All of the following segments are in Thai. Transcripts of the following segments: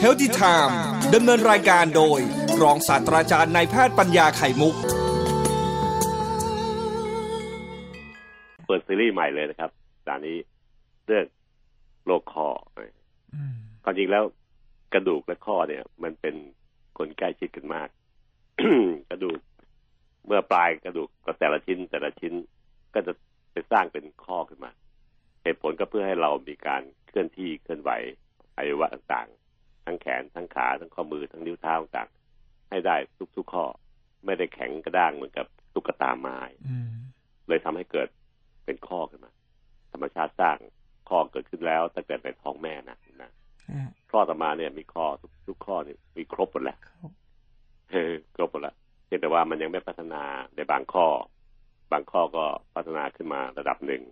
เฮลติไทม์ดำเนินรายการโดย รองศาสตราจารย์นายแพทย์ปัญญาไข่มุก เปิดซีรีส์ใหม่เลยนะครับตอนนี้เรื่องโรคคอความจริงแล้วกระดูกและข้อเนี่ย มันเป็นคนใกล้ชิดกันมาก กระดูก เมื่อปลายกระดูกก็แต่ละชิ้น แต่ละชิ้นก็จะไปสร้างเป็นข้อขึ้นมา เหตุผลก็เพื่อให้เรามีการเคลื่อนที่เคลื่อนไหวอวัยวะต่างๆ ทั้งแขนทั้งขาทั้งข้อมือทั้งนิ้วเท้าต่างๆให้ได้ทุกๆข้อ ไม่ได้แข็งกระด้างเหมือนกับตุ๊กตาไม้เลยทำให้เกิดเป็นข้อขึ้นมา ธรรมชาติสร้างข้อเกิดขึ้นแล้วตั้งแต่ในท้องแม่นะนะข้อต่อมาเนี่ยมีข้อทุกทุกข้อนี่มีครบหมดแล้วครบหมดแล้วเพียงแต่ว่ามันยังไม่พัฒนาในบางข้อ บางข้อก็พัฒนาขึ้นมาระดับหนึ่ง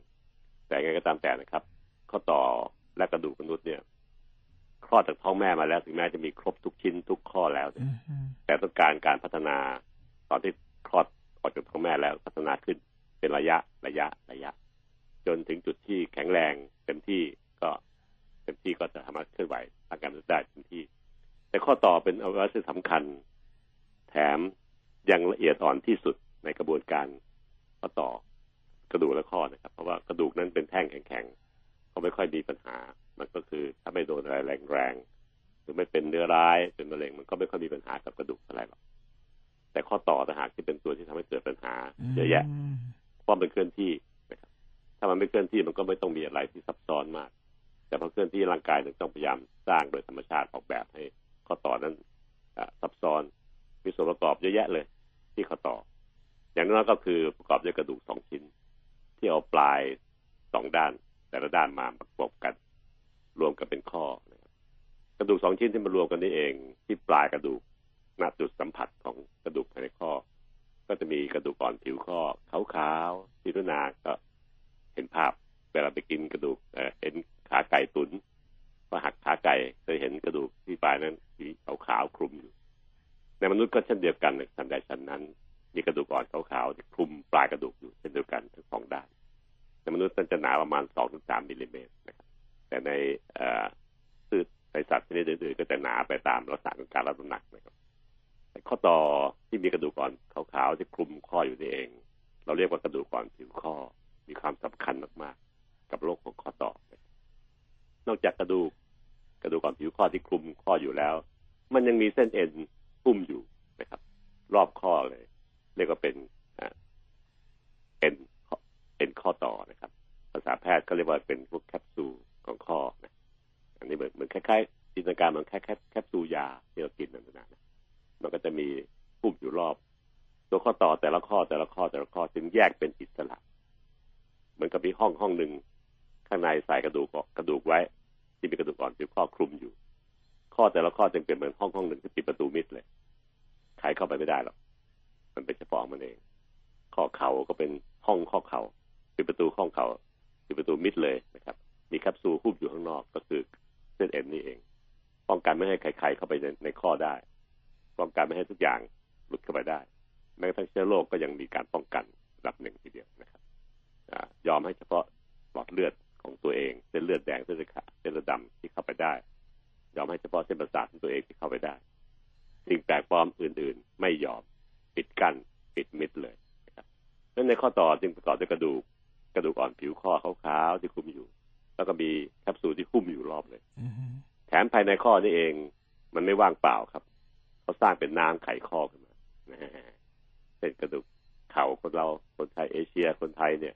แต่ไงก็ตามแต่นะครับ ข้อต่อและกระดูกมนุษย์เนี่ย คลอดจากท้องแม่มาแล้ว ถึงแม้จะมีครบทุกชิ้นทุกข้อแล้วแต่ต้องการการพัฒนาตอนที่คลอดออกจากท้องแม่แล้วพัฒนาขึ้นเป็นระยะระยะระยะ จนถึงจุดที่แข็งแรงเต็มที่ก็เต็มที่ก็จะสามารถเคลื่อนไหวทางการได้เต็มที่ แต่ข้อต่อเป็นอวัยวะที่สำคัญ แถมยังละเอียดอ่อนที่สุดในกระบวนการข้อต่อ กระดูกและข้อนะครับ เพราะว่ากระดูกนั้นเป็นแท่งแข็งๆเขาไม่ค่อยมีปัญหา มันก็คือถ้าไม่โดนอะไรแรงๆหรือไม่เป็นเนื้อร้ายเป็นมะเร็งมันก็ไม่ค่อยมีปัญหากับกระดูกอะไรหรอกแต่ข้อต่อต่างหากที่เป็นตัวที่ทำให้เกิดปัญหาเยอะแยะเพราะมันเคลื่อนที่นะครับถ้ามันไม่เคลื่อนที่มันก็ไม่ต้องมีอะไรที่ซับซ้อนมาก แต่พอเคลื่อนที่ร่างกายถึงต้องพยายามสร้างโดยธรรมชาติออกแบบให้ ข้อต่อนั้นซับซ้อนมีส่วนประกอบเยอะแยะเลย ที่ข้อต่อ อย่างนั้นก็คือประกอบด้วยกระดูกสองชิ้น ที่เอาปลายสองด้าน แต่ละด้านมาประกบกัน รวมกันเป็นข้อกระดูกสองชิ้นที่มารวมกันนี่เอง ที่ปลายกระดูกณจุดสัมผัสของกระดูกภายในข้อ ก็จะมีกระดูกอ่อนผิวข้อขาวๆที่รุนาก็เห็นภาพเวลาไปกินกระดูกเห็นขาไก่ตุนพอหักขาไก่จะเห็นกระดูกที่ปลายนั้นสีขาวๆคลุมอยู่ในมนุษย์ก็เช่นเดียวกันชั้นใดชั้นนั้น มีกระดูกอ่อนขาวๆที่คลุมปลายกระดูกอยู่เช่นเดียวกันทั้งสองด้านในมนุษย์มันจะหนาประมาณสองถึงสามมิลลิเมตรนะครับแต่ในพืชในสัตว์ชนิดอื่นๆก็จะหนาไปตามลักษณะของการรับน้ำหนักนะครับข้อต่อที่มีกระดูกอ่อนขาวๆที่คลุมข้ออยู่นี่เอง เราเรียกว่ากระดูกอ่อนผิวข้อมีความสำคัญมากๆ กับโรคของข้อต่อ นอกจากกระดูกกระดูกอ่อนผิวข้อที่คลุมข้ออยู่แล้ว มันยังมีเส้นเอ็นพุ่มอยู่นะครับ รอบข้อเลย เรียกว่าเป็นเอ็นเอ็นข้อต่อนะครับ ภาษาแพทย์ก็เรียกว่าเป็นพวกแคปซูลของข้อนะอันนี้เหมือนเหมือนคล้ายๆจินตนาการเหมือนแค่แคปซูลยาที่เรากินนั่นนะมันก็จะมีพุ่มอยู่รอบ ตัวข้อต่อแต่ละข้อแต่ละข้อแต่ละข้อจึงแยกเป็นอิสระเหมือนกับมีห้องห้องหนึ่งข้างในใส่กระดูกกระดูกไว้ ที่มีกระดูกอ่อนที่ข้อคลุมอยู่ ข้อแต่ละข้อจึงเป็นเหมือนห้องห้องหนึ่งที่ปิดประตูมิดเลยใครเข้าไปไม่ได้หรอก มันเป็นเฉพาะมันเอง ข้อเข่าก็เป็นห้องข้อเข่าปิดประตูห้องเข่าปิดประตูมิดเลยนะครับ มีแคปซูลหุ้มอยู่ข้างนอกก็คือเส้นเอ็นนี่เอง ป้องกันไม่ให้ใครๆเข้าไปในในข้อได้ ป้องกันไม่ให้ทุกอย่างหลุดเข้าไปได้ แม้กระทั่งเชื้อโรคก็ยังมีการป้องกันระดับหนึ่งทีเดียวนะครับยอมให้เฉพาะหลอดเลือดของตัวเองเส้นเลือดแดงเส้นเลือดขาวเส้นเลือดดำที่เข้าไปได้ ยอมให้เฉพาะเส้นประสาทของตัวเองที่เข้าไปได้ สิ่งแปลกปลอมอื่นๆ ไม่ยอม ปิดกั้นปิดมิดเลยนะครับนั้นในข้อต่อจึงประกอบด้วยกระดูกกระดูกอ่อนผิวข้อขาวๆที่คุมอยู่ แล้วก็มีแคปซูลที่คุ้มอยู่รอบเลยแถมภายในข้อนี่เอง มันไม่ว่างเปล่าครับเขาสร้างเป็นน้ำไขข้อขึ้นมาเป็นกระดูกเข่าคนเราคนไทยเอเชียคนไทยเนี่ย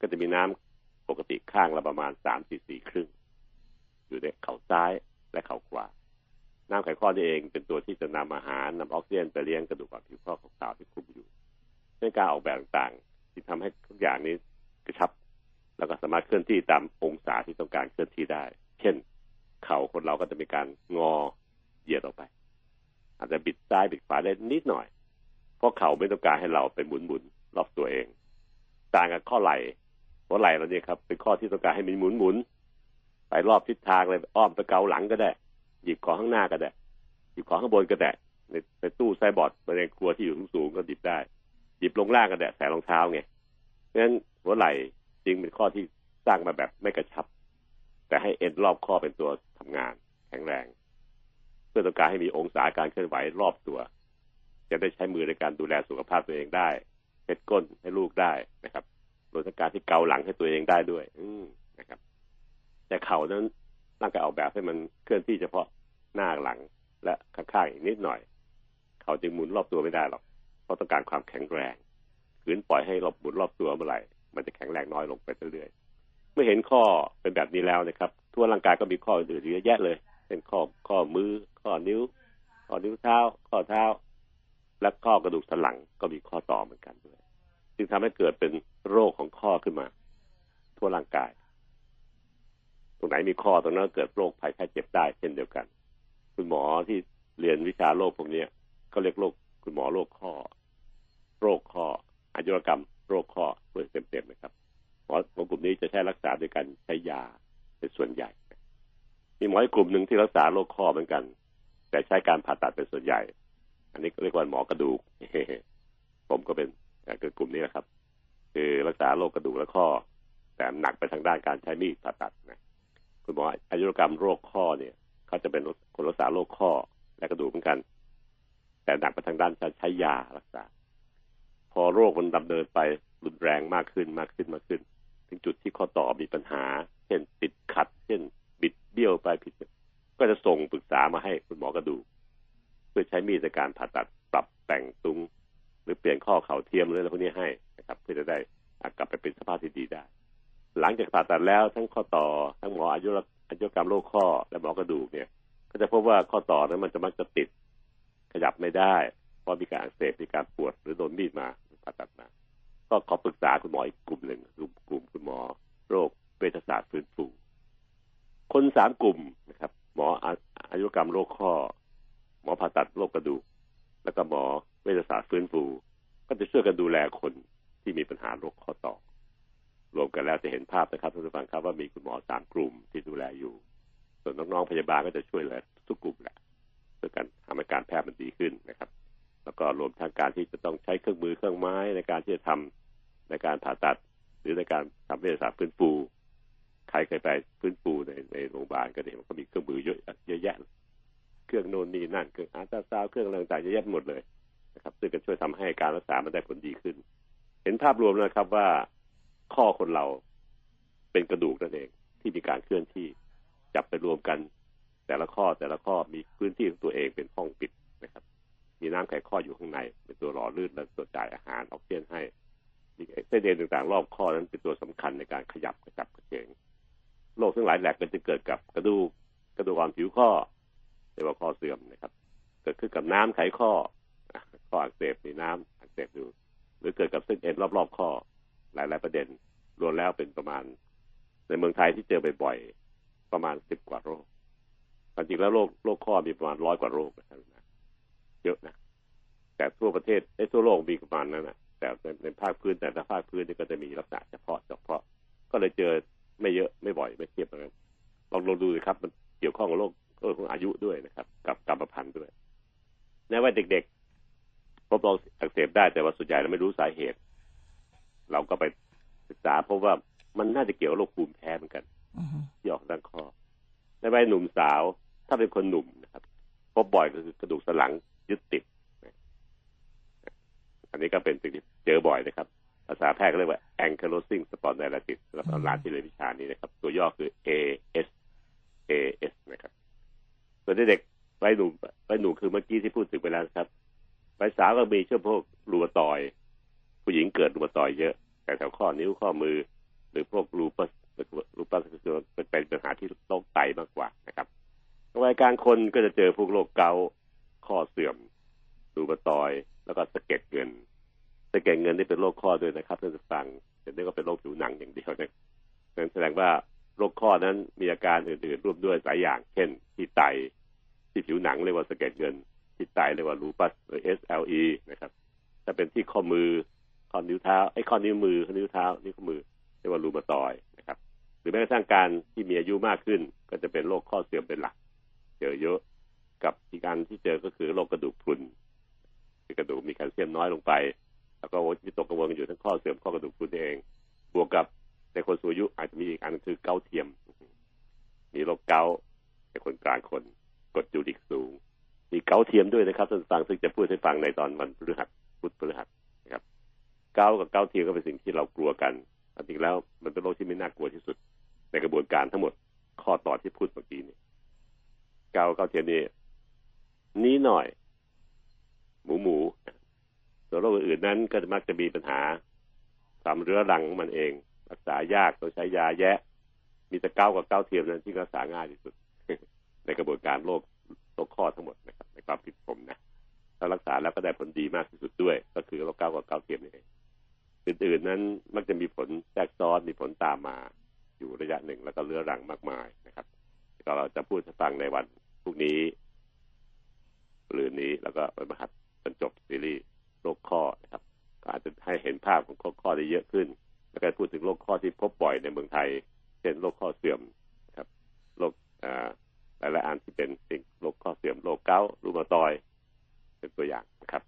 ก็จะมีน้ำปกติข้างละประมาณสามสี่สี่ครึ่ง อยู่ในเข่าซ้ายและเข่าขวา น้ำไขข้อนี่เองเป็นตัวที่จะนำอาหารนำออกซิเจนไปเลี้ยงกระดูกอ่อนผิวข้อของสาวที่คุมอยู่ในการออกแบบต่างๆที่ทำให้ทุกอย่างนี้กระชับ แล้วก็สามารถเคลื่อนที่ตามองศาที่ต้องการเคลื่อนที่ได้ เช่น เข่าคนเราก็จะมีการงอเหยียดออกไป อาจจะบิดซ้ายบิดขวาได้นิดหน่อย เพราะเข่าไม่ต้องการให้เราไปหมุนหมุนรอบตัวเอง ต่างกับข้อไหล่เพราะไหล่เราเนี่ยครับเป็นข้อที่ต้องการให้มันหมุนหมุนไปรอบทิศทางเลยอ้อมไปเกาหลังก็ได้ หยิบของข้างหน้าก็ได้หยิบของข้างบนก็ได้ในในตู้ไซบอร์ดในครัวที่อยู่สูงก็หยิบได้ หยิบลงล่างก็ได้ใส่รองเท้าไงเพราะฉะนั้นหัวไหล่จริงเป็นข้อที่สร้างมาแบบไม่กระชับ แต่ให้เอ็นรอบข้อเป็นตัวทำงาน แข็งแรง เพื่อต้องการให้มีองศาการเคลื่อนไหวรอบตัว จะได้ใช้มือในการดูแลสุขภาพตัวเองได้เช็ดก้นให้ลูกได้นะครับรวมทั้งการที่เกาหลังให้ตัวเองได้ด้วย อืนะครับ แต่เข่านั้น ร่างกายออกแบบให้มันเคลื่อนที่เฉพาะหน้าหลังและข้างๆอีกนิดหน่อย เขาจึงหมุนรอบตัวไม่ได้หรอก เพราะต้องการความแข็งแรงขืนปล่อยให้รอบหมุนรอบตัวเมื่อไหร่ มันจะแข็งแรงน้อยลงไปเรื่อยๆ เมื่อเห็นข้อเป็นแบบนี้แล้วนะครับ ทั่วร่างกายก็มีข้ออื่นเยอะแยะเลยเป็นข้อข้อมือ ข้อนิ้ว ข้อนิ้วเท้า ข้อเท้า และข้อกระดูกสันหลังก็มีข้อต่อเหมือนกันด้วย จึงทำให้เกิดเป็นโรคของข้อขึ้นมา ทั่วร่างกาย ตรงไหนมีข้อตรงนั้นเกิดโรคภัยไข้เจ็บได้เช่นเดียวกัน คุณหมอที่เรียนวิชาโรคพวกนี้ก็เรียกโรคคุณหมอโรคข้อ โรคข้ออายุรกรรม โรคข้อโดยเต็มๆนะครับหมอของกลุ่มนี้จะใช้รักษาโดยการใช้ยาเป็นส่วนใหญ่ มีหมออีกกลุ่มหนึ่งที่รักษาโรคข้อเหมือนกัน แต่ใช้การผ่าตัดเป็นส่วนใหญ่ อันนี้เรียกว่าหมอกระดูกผมก็เป็นคือกลุ่มนี้นะครับ คือรักษาโรคกระดูกและข้อ แต่หนักไปทางด้านการใช้มีดผ่าตัดนะ คุณหมออายุรกรรมโรคข้อเนี่ยเขาจะเป็นคนรักษาโรคข้อ และกระดูกเหมือนกัน แต่หนักไปทางด้านการใช้ยารักษา พอโรคมันดำเนินไปรุนแรงมากขึ้นมากขึ้นมากขึ้น ถึงจุดที่ข้อต่อมีปัญหา เช่นติดขัด เช่น บิดเบี้ยวไปผิด ก็จะส่งปรึกษามาให้คุณหมอกระดูกเพื่อใช้มีดในการผ่าตัดปรับแต่งตุงหรือเปลี่ยนข้อเข่าเทียมหรืออะไรพวกนี้ให้นะครับ เพื่อจะได้กลับไปเป็นสภาพที่ดีได้ หลังจากผ่าตัดแล้วทั้งข้อต่อทั้งหมออายุรอายุกรรมโรคข้อและหมอกระดูกเนี่ย ก็จะพบว่าข้อต่อนั้นมันจะมักจะติดขยับไม่ได้ เพราะมีการอักเสบมีการปวดหรือโดนมีดมาผ่าตัดมา ก็ขอปรึกษาคุณหมออีกกลุ่มหนึ่งกลุ่มคุณหมอ โรคเวชศาสตร์ฟื้นฟูคนสามกลุ่มนะครับ หมออายุกรรมโรคข้อ หมอผ่าตัดโรคกระดูก แล้วก็หมอเวชศาสตร์ฟื้นฟู ก็จะช่วยกันดูแลคนที่มีปัญหาโรคข้อต่อ รวมกันแล้วจะเห็นภาพนะครับท่านผู้ฟังครับว่ามีคุณหมอสามกลุ่มที่ดูแลอยู่ ส่วนน้องๆพยาบาลก็จะช่วยเหลือทุกกลุ่มแหละเพื่อการทำให้การแพทย์มันดีขึ้นนะครับ แล้วก็รวมทั้งการที่จะต้องใช้เครื่องมือเครื่องไม้ในการที่จะทำในการผ่าตัด หรือในการทำเวชศาสตร์ฟื้นฟูใครเคยไปฟื้นฟูในในโรงพยาบาลก็เห็นมันก็มีเครื่องมือเยอะเยอะแยะ เครื่องโน่นนี่นั่นเครื่องอาร์ตราซาวเครื่องอะไรต่างๆเยอะแยะหมดเลยนะครับ ซึ่งจะช่วยทำให้การรักษามันได้ผลดีขึ้น เห็นภาพรวมนะครับว่า ข้อคนเราเป็นกระดูกนั่นเอง ที่มีการเคลื่อนที่จับไปรวมกัน แต่ละข้อแต่ละข้อมีพื้นที่ของตัวเองเป็นห้องปิดนะครับ มีน้ำไขข้ออยู่ข้างใน เป็นตัวหล่อลื่นและตัวจ่ายอาหารออกซิเจนให้เส้นเอ็นต่างๆ รอบข้อนั้นเป็นตัวสำคัญในการขยับกระจับกระเฉงโรคทั้งหลายแหลกก็จะเกิดกับกระดูกกระดูกอ่อนผิวข้อเรียกว่าข้อเสื่อมนะครับ เกิดขึ้นกับน้ำไขข้อข้ออักเสบมีน้ำอักเสบอยู่หรือเกิดกับเส้นเอ็นรอบๆข้อ หลาย ๆ ประเด็น รวมแล้วเป็นประมาณ ในเมืองไทยที่เจอบ่อยๆประมาณสิบกว่าโรคจริงแล้วโรคโรคข้อมีประมาณร้อยกว่าโรคนะครับเยอะนะแต่ทั่วประเทศไอ้ทั่วโลกมีประมาณนั้นนะแต่ในภาคพื้นแต่ละภาคพื้นนี่ก็จะมีลักษณะเฉพาะเฉพาะ ก็เลยเจอไม่เยอะไม่บ่อยไม่เทียบกันลองลองดูครับ มันเกี่ยวข้องกับโรคโรคของอายุด้วยนะครับ กับกรรมพันธุ์ด้วยในวัยเด็กๆพบเราอักเสบได้แต่ว่าส่วนใหญ่เราไม่รู้สาเหตุ เราก็ไปศึกษาพบว่ามันน่าจะเกี่ยวกับโรคภูมิแพ้เหมือนกันที่ออกด้านข้อในวัยหนุ่มสาว ถ้าเป็นคนหนุ่มนะครับ พบบ่อยก็คือกระดูกสันหลังยึดติด อันนี้ก็เป็นสิ่งที่เจอบ่อยนะครับ ภาษาแพทย์ก็เรียกว่า ankylosing spondylitis แล้วก็หลานที่เรียนวิชานี้นะครับ ตัวย่อคือ AS AS นะครับ ส่วนเด็กวัยหนุ่มวัยหนุ่มคือเมื่อกี้ที่พูดถึงไปแล้วครับวัยสาวก็มีเช่นพวกรูมาตอย ผู้หญิงเกิดรูมาตอยเยอะแต่แถวข้อนิ้วข้อมือ หรือพวกรูปัสรูปัสคือเป็นปัญหาที่โรคไตมากกว่านะครับวัยกลางคนก็จะเจอพวกโรคเกาข้อเสื่อมรูมาตอยแล้วก็สะเก็ดเงินสะเก็ดเงินนี่เป็นโรคข้อด้วยนะครับท่านผู้ฟังแต่นี่ก็เป็นโรคผิวหนังอย่างเดียวนะนั่นแสดงว่าโรคข้อนั้นมีอาการอื่นๆร่วมด้วยหลายอย่าง เช่น ที่ไตที่ผิวหนังเรียกว่าสะเก็ดเงิน ที่ไตเรียกว่ารูปัสหรือ SLE นะครับ ถ้าเป็นที่ข้อมือ ข้อนิ้วเท้าไอ้ข้อนิ้วมือข้อนิ้วเท้านี่ข้อมือเรียกว่ารูมาตอยนะครับ หรือแม้กระทั่งการที่มีอายุมากขึ้น ก็จะเป็นโรคข้อเสื่อมเป็นหลัก เจอเยอะกับอีกการที่เจอก็คือโรคกระดูกพรุนคือกระดูกมีแคลเซียมน้อยลงไป แล้วก็วิตกกังวลกันอยู่ทั้งข้อเสื่อมข้อกระดูกพรุนเอง บวกกับในคนสูงอายุอาจจะมีอีกอันคือเกาเทียม มีโรคเกาในคนกลางคนกดยูริกสูง มีเกาเทียมด้วยนะครับท่านฟังซึ่งจะพูดให้ฟังในตอนวันพฤหัสพุธพฤหัส เกากับเกาเทียมก็เป็นสิ่งที่เรากลัวกันจริงแล้วมันเป็นโรคที่ไม่น่ากลัวที่สุด ในกระบวนการทั้งหมดข้อต่อที่พูดเมื่อกี้นี้เกาเกาเทียมนี่นี้หน่อย หมูหมูส่วนโรคอื่นนั้นก็มักจะมีปัญหาสามเรื้อรังของมันเอง รักษายากต้องใช้ยาแยะ มีแต่เก้ากับเก้าเทียมนั้นที่รักษาง่ายที่สุด ในกระบวนการโรคโรคข้อทั้งหมดนะครับในความผิดผมนะถ้ารักษาแล้วก็ได้ผลดีมากที่สุดด้วย ก็คือโรคเก้ากับเก้าเทียมนี่เอง อื่นๆนั้นมักจะมีผลแทรกซ้อนมีผลตามมาอยู่ระยะหนึ่งแล้วก็เรื้อรังมากมายนะครับก็เราจะพูดให้ฟังในวันพรุ่งนี้หรือนี้แล้วก็วันมหัสจนจบซีรีส์โรคข้อนะครับก็อาจจะให้เห็นภาพของข้อข้อได้เยอะขึ้น แล้วก็พูดถึงโรคข้อที่พบบ่อยในเมืองไทย เช่นโรคข้อเสื่อมครับโรคหลายๆอันที่เป็นสิ่งโรคข้อเสื่อมโรคเกาต์รูมาตอย เป็นตัวอย่างนะครับ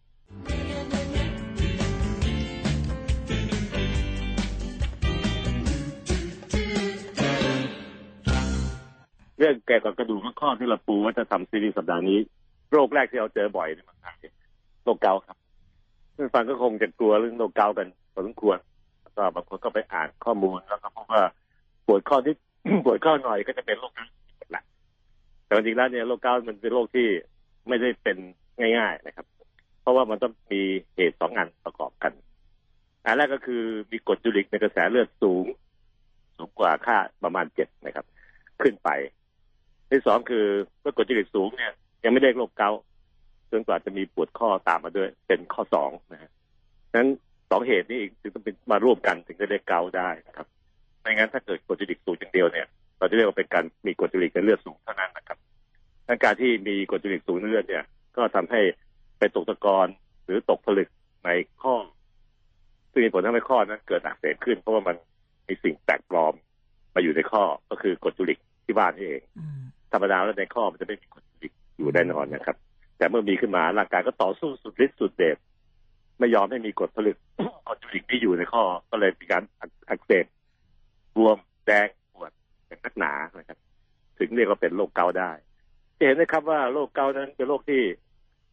เรื่องแก่กับกระดูกข้อที่เราปูว่าจะทำซีรีส์สัปดาห์นี้ โรคแรกที่เราเจอบ่อยในเมืองไทยโรคเกาต์ครับท่านฟังก็คงจะกลัวเรื่องโรคเกาต์กันพอสมควรก็บางคนก็ไปอ่านข้อมูลแล้วก็พบว่าปวดข้อที่ปวดข้อหน่อยก็จะเป็นโรคเกาต์หลักแต่จริงๆแล้วเนี่ยโรคเกาต์มันเป็นโรคที่ไม่ได้เป็นง่าย ๆนะครับ เพราะว่ามันต้องมีเหตุสองอันประกอบกันอันแรกก็คือมีกรดยูริกในกระแสเลือดสูง สูงกว่าค่าประมาณเจ็ดนะครับ ขึ้นไป ที่สองคือเมื่อกดยูริกสูงเนี่ย ยังไม่ได้โรคเกาต์จนกว่าจะมีปวดข้อตามมาด้วย เป็นข้อสองนะฮะนั้นสองเหตุนี้อีกถึงต้องเป็นมาร่วมกันถึงจะได้เกาได้นะครับไม่งั้นถ้าเกิดกดยูริกสูงอย่างเดียวเนี่ย เราจะเรียกว่าเป็นการมีกดยูริกในเลือดสูงเท่านั้นนะครับการที่มีกดยูริกสูงในเลือดเนี่ย ก็ทำให้ไปตกตะกอนหรือตกผลึกในข้อซึ่งมีผลทำให้ข้อนั้นเกิดอักเสบขึ้น เพราะว่ามันมีสิ่งแปลกปลอมมาอยู่ในข้อก็คือกดยูริกที่บ้านนี่เอง ธรรมดาแล้วในข้อมันจะไม่มีกรดยูริกอยู่แน่นอนนะครับ แต่เมื่อมีขึ้นมาร่างกายก็ต่อสู้สุดฤทธิ์สุดเดชไม่ยอมให้มีกรดผลึกกรดยูริกที่อยู่ในข้อ ก็เลยมีการอักเสบบวมแดงปวดอย่างนักหนานะครับ ถึงเรียกว่าเป็นโรคเกาได้จะเห็นนะครับว่าโรคเกาต์นั้นเป็นโรคที่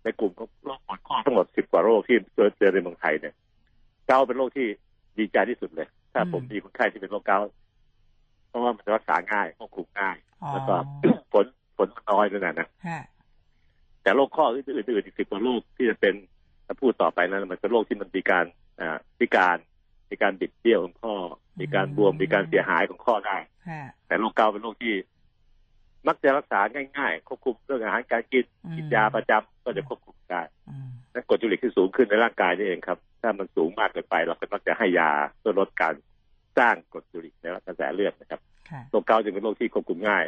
ในกลุ่มของโรคปวดข้อทั้งหมดสิบกว่าโรคที่เจอในเมืองไทยเนี่ย เกาเป็นโรคที่ดีใจที่สุดเลย ถ้าผมมีคนไข้ที่เป็นโรคเกา เพราะว่ามันรักษาง่ายควบคุมง่าย แล้วก็ผลผลมันน้อยด้วยนะนะแต่โรคข้ออื่นๆอีกสิบกว่าโรคที่จะเป็นถ้าพูดต่อไปนั้นมันเป็นโรคที่มันมีการพิการมีการบิดเบี้ยวของข้อ มีการบวมมีการเสียหายของข้อได้แต่โรคเกาต์เป็นโรคที่ มักจะรักษาง่ายๆควบคุมเรื่องอาหารการกินกินยาประจำก็จะควบคุมได้และกรดยูริกที่สูงขึ้นในร่างกายนี่เองครับ ถ้ามันสูงมากเกินไป เราก็มักจะให้ยาเพื่อลดการ สร้างกรดยูริกในกระแสเลือดนะครับโรคเกาต์จึงเป็นโรคที่ควบคุมง่าย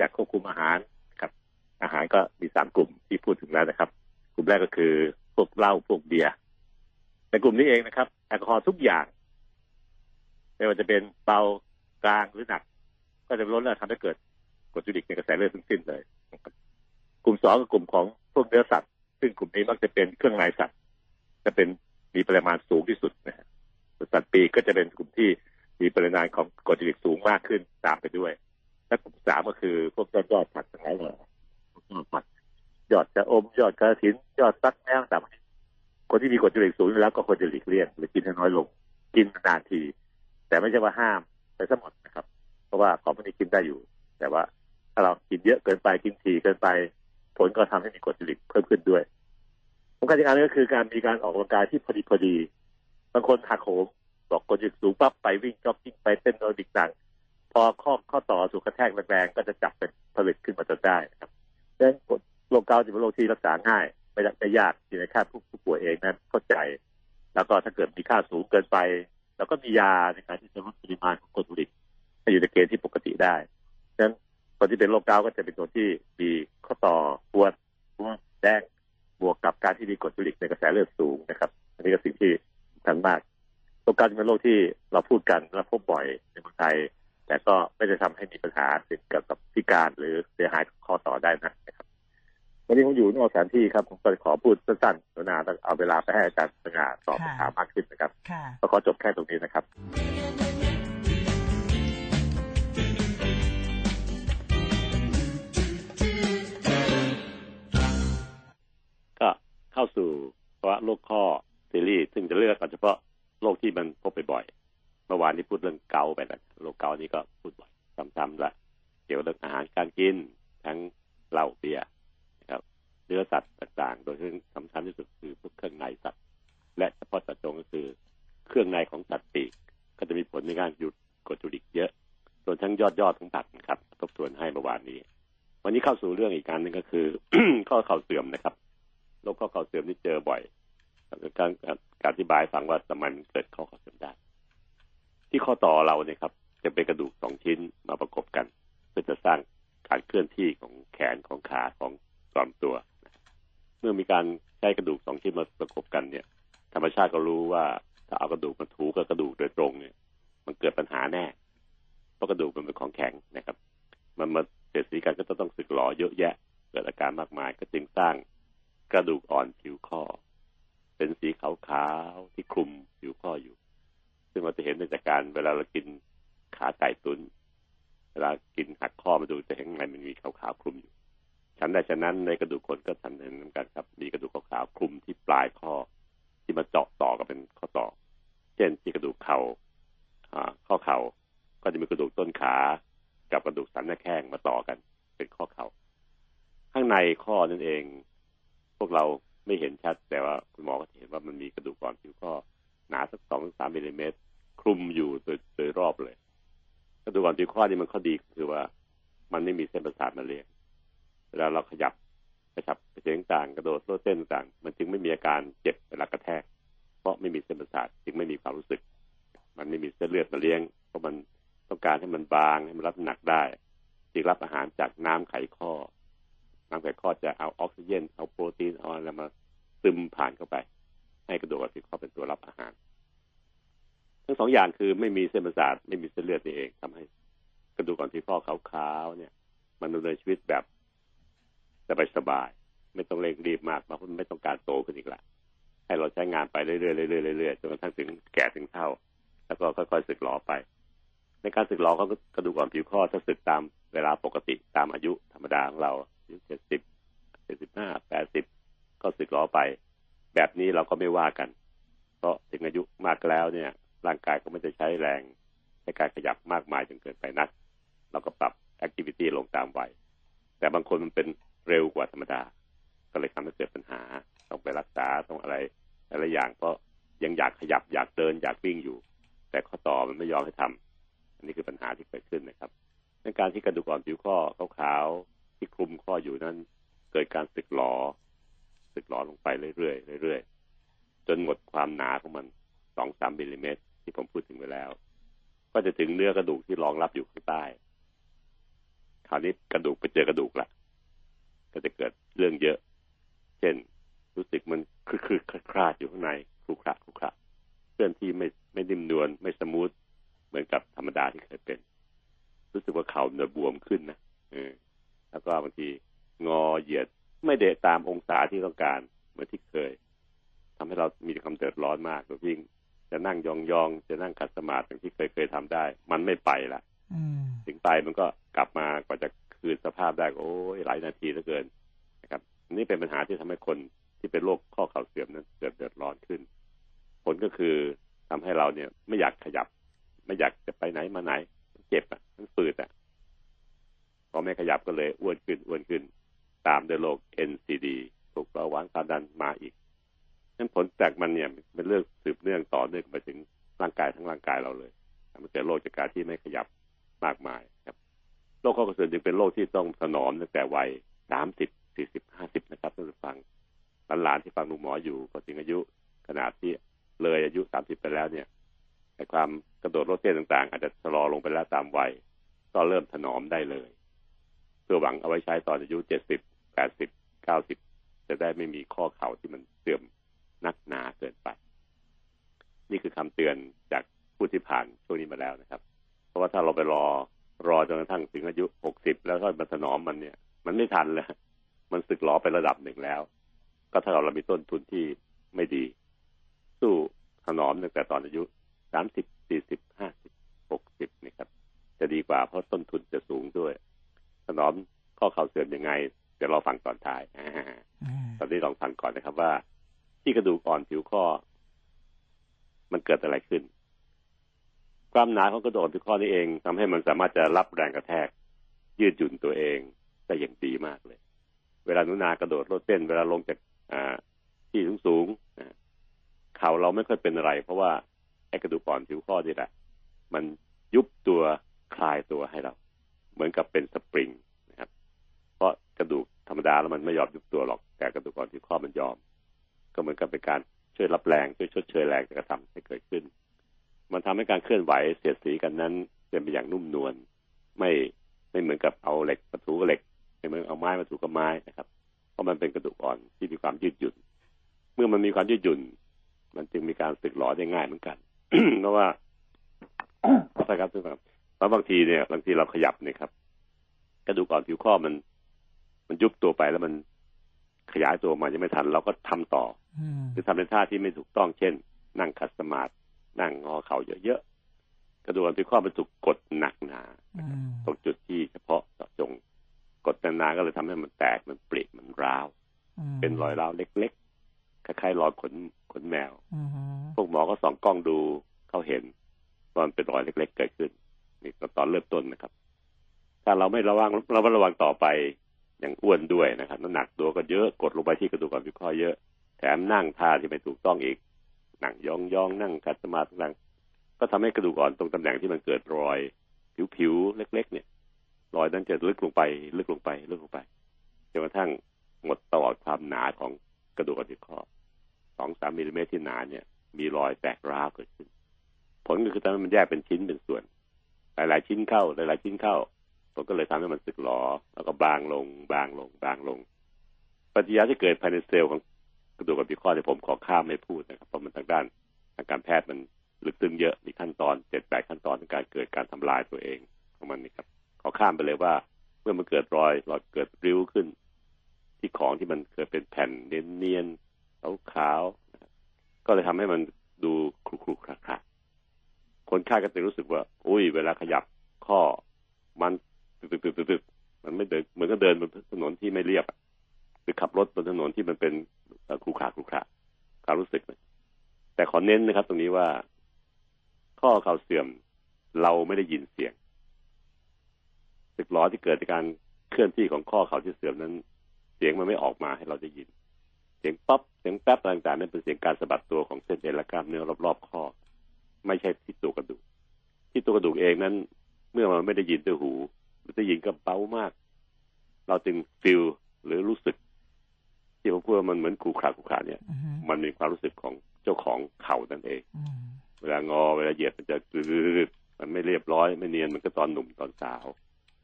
จากควบคุมอาหารครับ อาหารก็มีสามกลุ่มที่พูดถึงแล้วนะครับ กลุ่มแรกก็คือพวกเหล้าพวกเบียร์ในกลุ่มนี้เองนะครับแอลกอฮอล์ทุกอย่างไม่ว่าจะเป็นเบากลางหรือหนัก ก็จะลดและทำให้เกิดกรดยูริกในกระแสเลือดทั้งสิ้นเลย กลุ่มสองคือกลุ่มของพวกเนื้อสัตว์ ซึ่งกลุ่มนี้มักจะเป็นเครื่องในสัตว์ จะเป็นมีปริมาณสูงที่สุดนะฮะสัตว์ปีกก็จะเป็นกลุ่มที่ มีปริมาณของกรดยูริกสูงมากขึ้นตามไปด้วย และกลุ่มสามก็คือพวกยอดยอดผักทั้งหลายเลยยอดผักยอดจะอมยอดกระถินยอดซักแมวต่างคนที่มีกรดยูริกสูงแล้วก็ควรจะหลีกเลี่ยงหรือกินให้น้อยลง กินนานๆที แต่ไม่ใช่ว่าห้ามไปซะหมดนะครับ เพราะว่าของพวกนี้กินได้อยู่ แต่ว่าถ้าเรากินเยอะเกินไปกินถี่เกินไป ผลก็ทำให้มีกรดยูริกเพิ่มขึ้นด้วยสำคัญอีกอันนึงก็คือการมีการออกกำลังกายที่พอดีพอดีบางคนหักโหม บอกกรดยูริกสูงปั๊บไปวิ่งจ็อกกิ้งไปเต้นแอโรบิกต่างๆพอข้อข้อต่อถูกกระแทกแรงๆก็จะจับเป็นผลึกขึ้นมาจนได้นะครับดังนั้นโรคเกาต์จะเป็นโรคที่รักษาง่ายไม่ไม่ยากที่ในค่าผู้ผู้ป่วยเองนั้นเข้าใจ แล้วก็ถ้าเกิดมีค่าสูงเกินไป แล้วก็มียาในการที่จะลดปริมาณของกรดยูริกให้อยู่ในเกณฑ์ที่ปกติได้ดังนั้นคนที่เป็นโรคเกาต์ก็จะเป็นคนที่มีข้อต่อปวดปวดแดงบวกกับการที่มีกรดยูริกในกระแสเลือดสูงนะครับ อันนี้ก็สิ่งที่สำคัญมาก โรคการเป็นโรคที่เราพูดกันและพบบ่อยในเมืองไทย แต่ก็ไม่ได้ทำให้มีปัญหาถึงกับกับพิการหรือเสียหายข้อต่อได้นะครับวันนี้ผมอยู่นอกสถานที่ครับผมก็ขอพูดสั้นๆนานาเอาเวลาไปให้อาจารย์สง่าตอบคำถามมากขึ้นนะครับก็ขอจบแค่ตรงนี้นะครับก็เข้าสู่ภาวะโรคข้อซีรีส์ซึ่งจะเลือกเฉพาะ โรคที่มันพบบ่อยๆเมื่อวานนี้พูดเรื่องเกาไปแล้วโรคเกานี้ก็พูดบ่อยซ้ำๆละเกี่ยวกับเรื่องอาหารการกินทั้งเหล้าเบียร์นะครับเนื้อสัตว์ต่างๆ โดยที่สำคัญที่สุดคือพวกเครื่องในสัตว์ และเฉพาะสัตว์จงก็คือเครื่องในของสัตว์ปีกก็จะมีผลในการหยุดกรดจุลิกเยอะส่วนทั้งยอดยอดของผักนะครับทบทวนให้เมื่อวานนี้ วันนี้เข้าสู่เรื่องอีกการหนึ่งก็คือข้อเข่าเสื่อมนะครับโรคข้อเข่าเสื่อมที่เจอบ่อย การการอธิบายฟังว่าทำไมมันเกิดข้อเข่าเสื่อมได้ ที่ข้อต่อเราเนี่ยครับ จะเป็นกระดูกสองชิ้นมาประกบกันเพื่อจะสร้างการเคลื่อนที่ของแขนของขาของลำตัว เมื่อมีการใช้กระดูกสองชิ้นมาประกบกันเนี่ย ธรรมชาติก็รู้ว่าถ้าเอากระดูกมาถูกับกระดูกโดยตรงเนี่ย มันเกิดปัญหาแน่เพราะกระดูกมันเป็นของแข็งนะครับ มันมาเสียดสีกันก็ต้องสึกหลอเยอะแยะ เกิดอาการมากมายก็จึงสร้างกระดูกอ่อนผิวข้อ เป็นสีขาวๆที่คลุมผิวข้ออยู่ ซึ่งเราจะเห็นในจากการเวลาเรากินขาไก่ตุน เวลากินหักข้อมาดูจะเห็นไงมันมีขาวๆคลุมอยู่ ฉันใดฉะนั้นในกระดูกคนก็ทันเห็นเหมือนกันครับ มีกระดูกขาวๆคลุมที่ปลายข้อที่มาเจาะต่อกันเป็นข้อต่อ เช่นที่กระดูกเขา่าข้อเข่าก็จะมีกระดูกต้นขา กับกระดูกสันหน้าแข้งมาต่อกัน เป็นข้อเขา่าข้างในข้อนั่นเอง พวกเรา ไม่เห็นชัด แต่ว่าคุณหมอก็เห็นว่ามันมีกระดูกก่อนผิวข้อหนาสักสองสามมิลลิเมตรคลุมอยู่โดยโดยรอบเลย กระดูกก่อนผิวข้อนี่มันข้อดีคือว่า มันไม่มีเส้นประสาทมาเลี้ยงเวลาเราขยับกระชับกระเฉงต่างกระโดดโลดเส้นต่างมันจึงไม่มีอาการเจ็บเวลากระแทก เพราะไม่มีเส้นประสาทจึงไม่มีความรู้สึก มันไม่มีเส้นเลือดมาเลี้ยง เพราะมันต้องการให้มันบางให้มันรับหนักได้จึงรับอาหารจากน้ำไขข้อ น้ำไขข้อจะเอาออกซิเจนเอาโปรตีนเอาอะไรมาซึมผ่านเข้าไป ให้กระดูกอ่อนผิวข้อเป็นตัวรับอาหาร ทั้งสองอย่างคือไม่มีเส้นประสาทไม่มีเส้นเลือดนี่เองทำให้กระดูกอ่อนผิวข้อขาวๆเนี่ย มันดำเนินชีวิตแบบสบายๆไม่ต้องเร่งรีบมากเพราะมันไม่ต้องการโตขึ้นอีกละให้เราใช้งานไปเรื่อยๆเรื่อยๆเรื่อยๆจนกระทั่งถึงแก่ถึงเท่า แล้วก็ค่อยๆสึกหลอไป ในการสึกหลอเขากระดูกอ่อนผิวข้อถ้าสึกตามเวลาปกติตามอายุธรรมดาของเรา อายุเจ็ดสิบเจ็ดสิบห้าแปดสิบก็สึกหลอไป แบบนี้เราก็ไม่ว่ากัน เพราะถึงอายุมากแล้วเนี่ย ร่างกายก็ไม่จะใช้แรงในการขยับมากมายจนเกินไปนัก เราก็ปรับแอคทิวิตี้ลงตามวัยแต่บางคนมันเป็นเร็วกว่าธรรมดา ก็เลยทำให้เกิดปัญหา ต้องไปรักษาต้องอะไรอะไรอย่างเพราะยังอยากขยับอยากเดินอยากวิ่งอยู่ แต่ข้อต่อมันไม่ยอมให้ทำอันนี้คือปัญหาที่เกิดขึ้นนะครับในการที่กระดูกอ่อนผิวข้อขาว ที่คลุมข้ออยู่นั้นเกิดการสึกหลอ สึกหลอลงไปเรื่อยๆเรื่อยๆจนหมดความหนาของมันสองสามมิลลิเมตรที่ผมพูดถึงไปแล้ว ก็จะถึงเนื้อกระดูกที่รองรับอยู่ข้างใต้ คราวนี้กระดูกไปเจอกระดูกละก็จะเกิดเรื่องเยอะ เช่น รู้สึกมันคือคือคลาดอยู่ข้างในคลุกคละคลุกคละเคลื่อนที่ไม่ไม่นิ่มนวลไม่สมูทเหมือนกับธรรมดาที่เคยเป็น รู้สึกว่าเข่าเนื้อบวมขึ้นนะเออ แล้วก็บางทีงอเหยียดไม่เดะตามองศาที่ต้องการเหมือนที่เคยทำให้เรามีความเดือดร้อนมากโดยยิ่งจะนั่งยองๆจะนั่งขัดสมาธิอย่างที่เคยเคยทำได้ มันไม่ไปละถึงไปมันก็กลับมากว่าจะคืนสภาพได้โอ้ยหลายนาทีเหลือเกินนะครับนี่เป็นปัญหาที่ทำให้คนที่เป็นโรคข้อเข่าเสื่อมนั้นเกิดเดือดร้อนขึ้น ผลก็คือทำให้เราเนี่ยไม่อยากขยับ ไม่อยากจะไปไหนมาไหน เจ็บอะมันปืดอะ พอไม่ขยับก็เลยอ้วนขึ้นอ้วนขึ้น ตามด้วยโรค NCD ถูกเบาหวานความดันมาอีกนั้นผลจากมันเนี่ยเป็นเรื่องสืบเนื่องต่อเนื่องไปถึงร่างกายทั้งร่างกายเราเลยทำให้เกิดโรคจากการที่ไม่ขยับมากมายครับโรคข้อกระเสือจึงเป็นโรคที่ต้องถนอมตั้งแต่วัยสามสิบสี่สิบห้าสิบนะครับท่านผู้ฟังหลานที่ฟังลุงหมออยู่พอถึงอายุขนาดที่เลยอายุสามสิบไปแล้วเนี่ยแต่ความกระโดดโลดเต้นต่าง ๆ อาจจะชะลอลงไปแล้วตามวัย ก็เริ่มถนอมได้เลย เพื่อหวังเอาไว้ใช้ตอนอายุเจ็ดสิบแปดสิบเก้าสิบจะได้ไม่มีข้อเข่าที่มันเสื่อมนักหนาเกินไป นี่คือคำเตือนจากผู้ที่ผ่านช่วงนี้มาแล้วนะครับ เพราะว่าถ้าเราไปรอรอจนกระทั่งถึงอายุหกสิบแล้วก็มาถนอมมันเนี่ย มันไม่ทันเลยมันสึกหลอไประดับหนึ่งแล้ว ก็ถ้าเรามีต้นทุนที่ไม่ดี สู้ถนอมตั้งแต่ตอนอายุสามสิบสี่สิบห้าสิบหกสิบนี่ครับ จะดีกว่าเพราะต้นทุนจะสูงด้วย ถนอมข้อเข่าเสื่อมยังไง เดี๋ยวเราฟังตอนท้ายตอนนี้ลองฟังก่อนนะครับว่า ที่กระดูกอ่อนผิวข้อ มันเกิดอะไรขึ้น ความหนาของกระดูกผิวข้อนี้เองทำให้มันสามารถจะรับแรงกระแทก ยืดหยุ่นตัวเองได้อย่างดีมากเลย เวลาหนูนากระโดดโลดเต้น เวลาลงจากที่สูงสูงเข่าเราไม่ค่อยเป็นอะไร เพราะว่าไอ้กระดูกอ่อนผิวข้อนี่แหละมันยุบตัวคลายตัวให้เรา เหมือนกับเป็นสปริงนะครับ เพราะกระดูกธรรมดาแล้วมันไม่ยอมยุบตัวหรอก แต่กระดูกอ่อนผิวข้อมันยอม ก็เหมือนกับเป็นการช่วยรับแรงช่วยชดเชยแรงกระทำให้เกิดขึ้น มันทำให้การเคลื่อนไหวเสียดสีกันนั้นเป็นไปอย่างนุ่มนวลไม่ไม่เหมือนกับเอาเหล็กมาถูกับเหล็กไม่เหมือนเอาไม้มาถูกับไม้นะครับ เพราะมันเป็นกระดูกอ่อนที่มีความยืดหยุ่น เมื่อมันมีความยืดหยุ่น มันจึงมีการสึกหลอได้ง่ายเหมือนกันเพราะว่าใช่ครับทุกคนเพ ราะบางทีเนี่ยบางทีเราขยับเนี่ยครับกระดูกอ่อนผิวข้อมัน มันยุบตัวไปแล้วมันขยายตัวมายังไม่ทัน เราก็ทำต่อหรือทำในท่าที่ไม่ถูกต้องเช่น นั่งคัสมาธินั่งงอเข่าเยอะๆกระดูกอ่อนผิวข้อมันถูกกดหนักหนาตรงจุดที่เฉพาะเจาะจงกดนานๆก็เลยทำให้มันแตกมันปริมันร้าว เป็นรอยร้าวเล็กๆคล้ายๆรอยขนขนแมวพวกหมอก็ส่องกล้องดูเขาเห็นตอนเป็นรอยเล็ก ๆ เกิดขึ้น นี่ตอนเริ่มต้นนะครับ ถ้าเราไม่ระวังเราไม่ระวังต่อไปอย่างอ้วนด้วยนะครับน้ำหนักตัวก็เยอะกดลงไปที่กระดูกอ่อนผิวข้อเยอะ แถมนั่งท่าที่ไม่ถูกต้องอีกนั่งยองยองนั่งขัดสมาธินั่งก็ทำให้กระดูกอ่อนตรงตำแหน่งที่มันเกิดรอยผิวๆเล็ก ๆ เนี่ย รอยนั้นจะลึกลงไป ลึกลงไป ลึกลงไปจนกระทั่งหมดตลอดความหนาของกระดูกอ่อนผิวข้อสองสามมิลลิเมตรที่หนาเนี่ย มีรอยแตกร้าวเกิดขึ้น ผลก็คือทำให้มันแยกเป็นชิ้นเป็นส่วน หลาย ๆ ชิ้นเข้า หลาย ๆ ชิ้นเข้ามันก็เลยทำให้มันสึกหรอแล้วก็บางลง บางลง บางลง ปฏิกิริยาที่เกิดภายในเซลล์ของกระดูกกับพิข้อที่ผมขอข้ามไม่พูดนะครับ เพราะมันทางด้านทางการแพทย์มันลึกซึ้งเยอะมีขั้นตอนเจ็ดแปดขั้นตอนในการเกิดการทำลายตัวเองของมันนี่ครับ ขอข้ามไปเลยว่า เมื่อมันเกิดรอยรอยเกิดริ้วขึ้น ที่ของที่มันเกิดเป็นแผ่นเนียนๆขาวๆก็เลยทำให้มันดู ๆคนไข้ก็จะรู้สึกว่า อุ้ย เวลาขยับข้อ มันตึกๆๆๆมันไม่เดินเหมือนกับเดินบนถนนที่ไม่เรียบหรือขับรถบนถนนที่มันเป็นครูขาครูขาความรู้สึกแต่ขอเน้นนะครับ ตรงนี้ว่า ข้อเข่าเสื่อมเราไม่ได้ยินเสียงสึกล้อที่เกิดจากการเคลื่อนที่ของข้อเข่าที่เสื่อมนั้น เสียงมันไม่ออกมาให้เราได้ยิน เสียงป๊อปเสียงแป๊บต่างๆนั่นเป็นเสียงการสะบัดตัวของเส้นเอ็นและกล้ามเนื้อรอบๆข้อ ไม่ใช่ที่ตัวกระดูก ที่ตัวกระดูกเองนั้น เมื่อมันไม่ได้ยินด้วยหูได้ยินก็เบามาก เราจึงฟิลหรือรู้สึก ที่ผมพูดว่ามันเหมือนขูขาขูขาเนี่ย มันมีความรู้สึกของเจ้าของเข่านั่นเองเวลางอเวลาเหยียดมันจะกึดมันไม่เรียบร้อยไม่เนียนมันก็ตอนหนุ่มตอนสาว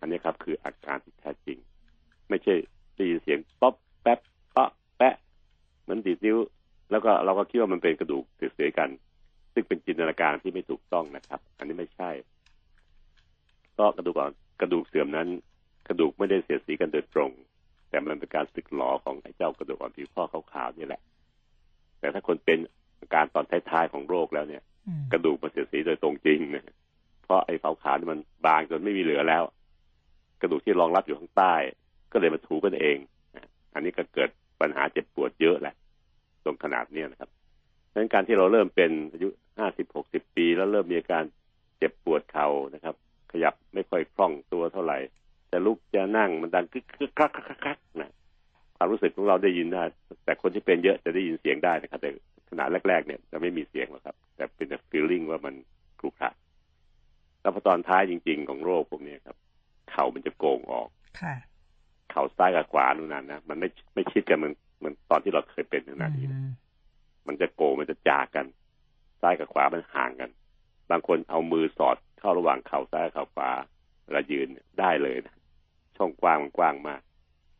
อันนี้ครับ คืออาการที่แท้จริง ไม่ใช่ได้ยินเสียงป๊อปแป๊บปะแปะเหมือนดีดนิ้ว แล้วก็เราก็คิดว่ามันเป็นกระดูกเสียกัน ซึ่งเป็นจินตนาการที่ไม่ถูกต้องนะครับ อันนี้ไม่ใช่ ก็กระดูกอ่อนกระดูกเสื่อมนั้น กระดูกไม่ได้เสียดสีกันโดยตรง แต่มันเป็นการสึกหลอของไอ้เจ้ากระดูกอ่อนผิวข้อขาวๆนี่แหละ แต่ถ้าคนเป็นอาการตอนท้ายๆของโรคแล้วเนี่ย กระดูกมันเสียดสีโดยตรงจริงนะเพราะไอ้ขาวๆนี่มันบางจนไม่มีเหลือแล้ว กระดูกที่รองรับอยู่ข้างใต้ ก็เลยมาถูกันเองอันนี้ก็เกิดปัญหาเจ็บปวดเยอะแหละ ตรงขนาดเนี้ยนะครับ ดังนั้นการที่เราเริ่มเป็นอายุห้าสิบหกสิบปี แล้วเริ่มมีอาการเจ็บปวดเข่านะครับ ขยับไม่ค่อยคล่องตัวเท่าไหร่จะลุกจะนั่งมันดังคึกคึกคักคักคักนะความรู้สึกของเราได้ยินได้แต่คนที่เป็นเยอะจะได้ยินเสียงได้นะครับ แต่ขณะแรก ๆ เนี่ยจะไม่มีเสียงหรอกครับ แต่เป็นแต่ feeling ว่ามันครุขระแล้วพอตอนท้ายจริง ๆ ของโรคพวกนี้ครับ เข่ามันจะโกงออกค่ะเข่าซ้ายกับขวานู่นนั่นนะมันไม่ไม่ชิดกันเหมือนเหมือนตอนที่เราเคยเป็นขนาดนี้ มันจะโกมันจะจากกัน ซ้ายกับขวามันห่างกัน บางคนเอามือสอดเข้าระหว่างเข่าซ้ายเข่าขวาเวลายืนได้เลยนะช่องกว้างมันกว้างมาก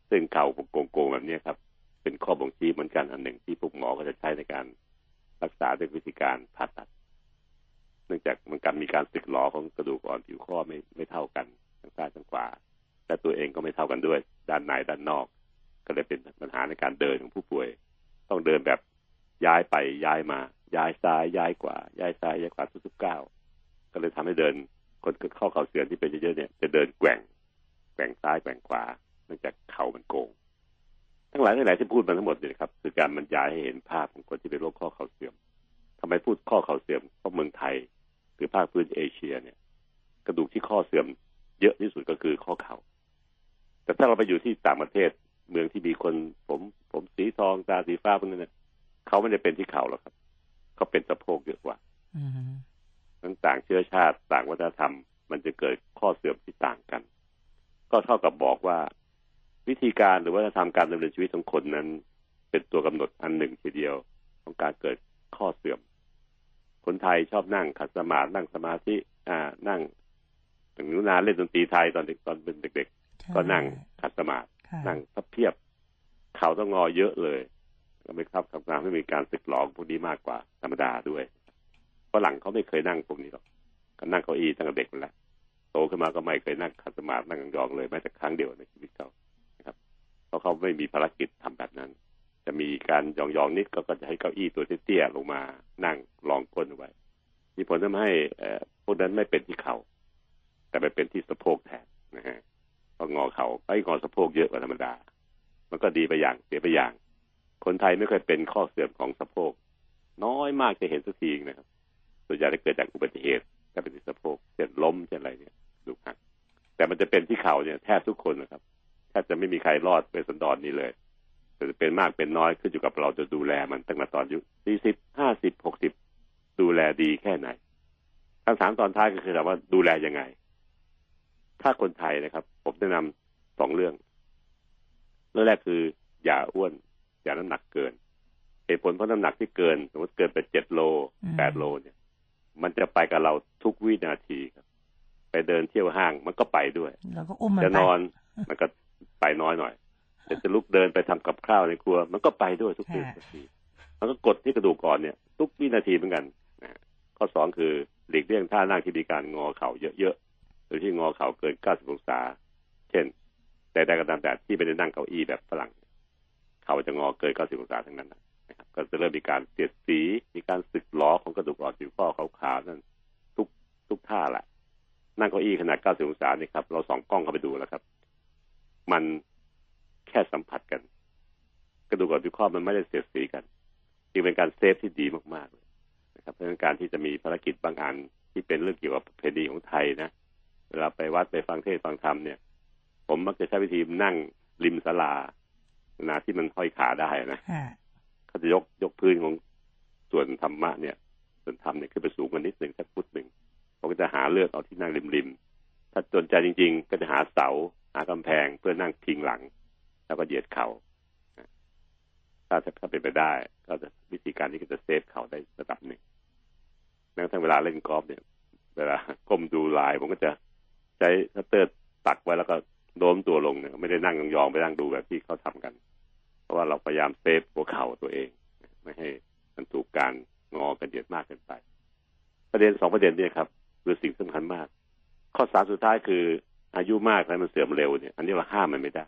ซึ่งเข่าโกงๆแบบนี้ครับ เป็นข้อบ่งชี้เหมือนกันอันหนึ่งที่พวกหมอก็จะใช้ในการรักษาด้วยวิธีการผ่าตัด เนื่องจากมันการมีการสึกหลอของกระดูกอ่อนผิวข้อไม่ไม่เท่ากันทั้งซ้ายทั้งขวาและตัวเองก็ไม่เท่ากันด้วย ด้านในด้านนอก ก็เลยเป็นปัญหาในการเดินของผู้ป่วย ต้องเดินแบบ ย้ายไปย้ายมา ย้ายซ้ายย้ายขวาย้ายซ้ายย้ายขวาทุกๆก้าวก็เลยทำให้เดินคนเข้าเข่าเสื่อมที่เป็นเยอะๆเนี่ยจะเดินแกว่งแกว่งซ้ายแกว่งขวาเนื่องจากเข่ามันโกง ทั้งหลายทั้งหลายที่พูดมาทั้งหมดเนี่ยครับคือการบรรยายให้เห็นภาพของคนที่เป็นโรคข้อเข่าเสื่อมทำไมพูดข้อเข่าเสื่อมเพราะเมืองไทยหรือภาคพื้นเอเชียเนี่ย กระดูกที่ข้อเสื่อมเยอะที่สุดก็คือข้อเขา่าแต่ถ้าเราไปอยู่ที่ต่างประเทศเมืองที่มีคนผมผมสีทองตาสีฟ้าพวกนั้นเนี่ย เขาไม่ได้เป็นที่เข่าหรอกครับ เขาเป็นสะโพกเยอะกว่าทั้งต่างเชื้อชาติต่างวัฒนธรรม มันจะเกิดข้อเสื่อมที่ต่างกัน ก็เท่ากับบอกว่า วิธีการหรือว่าธรรมการดำเนินชีวิตของคนนั้น เป็นตัวกำหนดอันหนึ่งทีเดียว ของการเกิดข้อเสื่อม คนไทยชอบนั่งขัดสมาธินั่งสมาธิอ่า นั่งถึงนุนาเล่นดนตรีไทยตอนเด็กตอนเป็นเด็ก ๆ ก็นั่งขัดสมาธินั่งพับเพียบ เขาต้องงอเยอะเลย ก็ไม่ครับทำงานไม่มีการสึกหลองพวกนี้มากกว่าธรรมดาด้วยฝรั่งเขาไม่เคยนั่งพวกนี้หรอกก็นั่งเก้าอี้ตั้งแต่เด็กแล้วโตขึ้นมาก็ไม่เคยนั่งขัดสมาธินั่งยองเลยแม้แต่ครั้งเดียวในชีวิตเขาครับ เพราะเขาไม่มีภารกิจทำแบบนั้น จะมีการยองๆนิดก็จะให้เก้าอี้ตัวเตี้ยๆลงมานั่งรองก้นไว้มีผลทำให้พวกนั้นไม่เป็นที่เขา่าแต่ไปเป็นที่สะโพกแทนนะฮะพองอเขา่าไอ้งอสะโพกเยอะกว่าธรรมดา มันก็ดีไปอย่างเสียไปอย่าง คนไทยไม่เคยเป็นข้อเสื่อมของสะโพก น้อยมากจะเห็นสักทีนะครับส่วนใหญ่จะเกิดจากอุบัติเหตุถ้าเป็นที่สะโพกเช่นล้มเช่นอะไรเนี่ยดูหักแต่มันจะเป็นที่เข่าเนี่ยแทบทุกคนนะครับแทบจะไม่มีใครรอดเป็นสันดอนนี้เลยแต่จะเป็นมากเป็นน้อยขึ้นอยู่กับเราจะดูแลมันตั้งแต่ตอนอายุสี่สิบห้าสิบหกสิบดูแลดีแค่ไหนคำถามตอนท้ายก็คือถามว่าดูแลยังไง ถ้าคนไทยนะครับ ผมแนะนำสองเรื่อง เรื่องแรกคือ อย่าอ้วน อย่าน้ำหนักเกินเหตุผลเพราะน้ำหนักที่เกิน สมมติเกินไปเจ็ดโลแปดโลเนี่ย มันจะไปกับเราทุกวินาทีครับ ไปเดินเที่ยวห้างมันก็ไปด้วยจะนอนมันก็ไปน้อยหน่อยแต่จะลุกเดินไปทำกับข้าวในครัว มันก็ไปด้วยทุกวินาทีมันก็กดที่กระดูกก่อนเนี่ย ทุกวินาทีเหมือนกันนะข้อสองคือหลีกเลี่ยงท่านั่งที่มีการงอเข่าเยอะๆ หรือที่งอเข่าเกิน 90 องศา เช่น แต่ใดก็ตามแต่ที่ไม่ได้นั่งเก้าอี้แบบฝรั่ง เขาจะงอเกิน90องศาทั้งนั้นนะครับก็จะเริ่มมีการเสียดสี มีการสึกหลอของกระดูกอ่อนผิวข้อขาวๆนั่นทุกทุกท่าแหละนั่งเก้าอี้ขนาด90องศานี่ครับ เราส่องกล้องเข้าไปดูแล้วครับ มันแค่สัมผัสกัน กระดูกอ่อนผิวข้อมันไม่ได้เสียดสีกันจึงเป็นการเซฟที่ดีมากๆเลยนะครับเพราะการที่จะมีภารกิจบางอันที่เป็นเรื่องเกี่ยวกับเพณีของไทยนะเวลาไปวัดไปฟังเทศฟังธรรมเนี่ย ผมมักจะใช้วิธีนั่งริมศาลา นาที่มันห้อยขาได้นะเขาจะยกยกพื้นของส่วนธรรมะเนี่ย ส่วนธรรมเนี่ยขึ้นไปสูงกว่านิดหนึ่งสักฟุตหนึ่งผมก็จะหาเลือกเอาที่นั่งริมริมถ้าสนใจจริง ๆ ก็จะหาเสาหากำแพงเพื่อนั่งพิงหลัง แล้วก็เหยียดเขา่าถ้าเป็นไปได้ ก็จะวิธีการนี้ก็จะเซฟเข่าได้ระดับหนึ่งแม้กระทั่งเวลาเล่นกอล์ฟเนี่ย เวลาก้มดูลายผมก็จะใช้ทัตเตอร์ตักไว้แล้วก็ โน้มตัวลงเนี่ยไม่ได้นั่งยองๆไปนั่งดูแบบที่เขาทำกัน เพราะว่าเราพยายามเซฟหัวเข่าตัวเอง ไม่ให้มันถูกการงอกันเหยียดมากเกินไป ประเด็นสองประเด็นนี้ครับคือสิ่งสำคัญมาก ข้อสามสุดท้ายคือ อายุมากแล้วมันเสื่อมเร็วเนี่ยอันนี้เราห้ามมันไม่ได้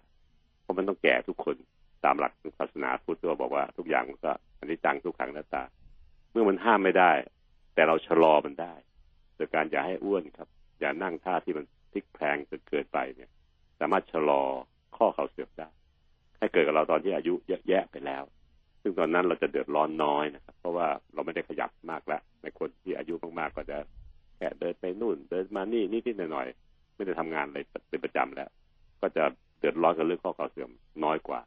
เพราะมันต้องแก่ทุกคนตามหลักศาสนาพุทธก็บอกว่าทุกอย่างก็อันนี้จังทุกขังหน้าตา เมื่อมันห้ามไม่ได้ แต่เราชะลอมันได้ โดยการอย่าให้อ้วนครับ อย่านั่งท่าที่มันพลิกแพงจนเกินไปเนี่ยามารถชะลอข้อเข่าเสื่อมได้ให้เกิดกับเราตอนที่อายุเยอะแยะไปแล้ว ซึ่งตอนนั้นเราจะเดือดร้อนน้อยนะครับ เพราะว่าเราไม่ได้ขยับมากแล้วในคนที่อายุมากๆก็จะแค่เดินไปนู่น เดินมานี่นิดๆหน่อยไม่ได้ทำงานอะไรเป็นประจำแล้ว ก็จะเดือดร้อนกับเรื่องข้อเข่าเสื่อมน้อยกว่า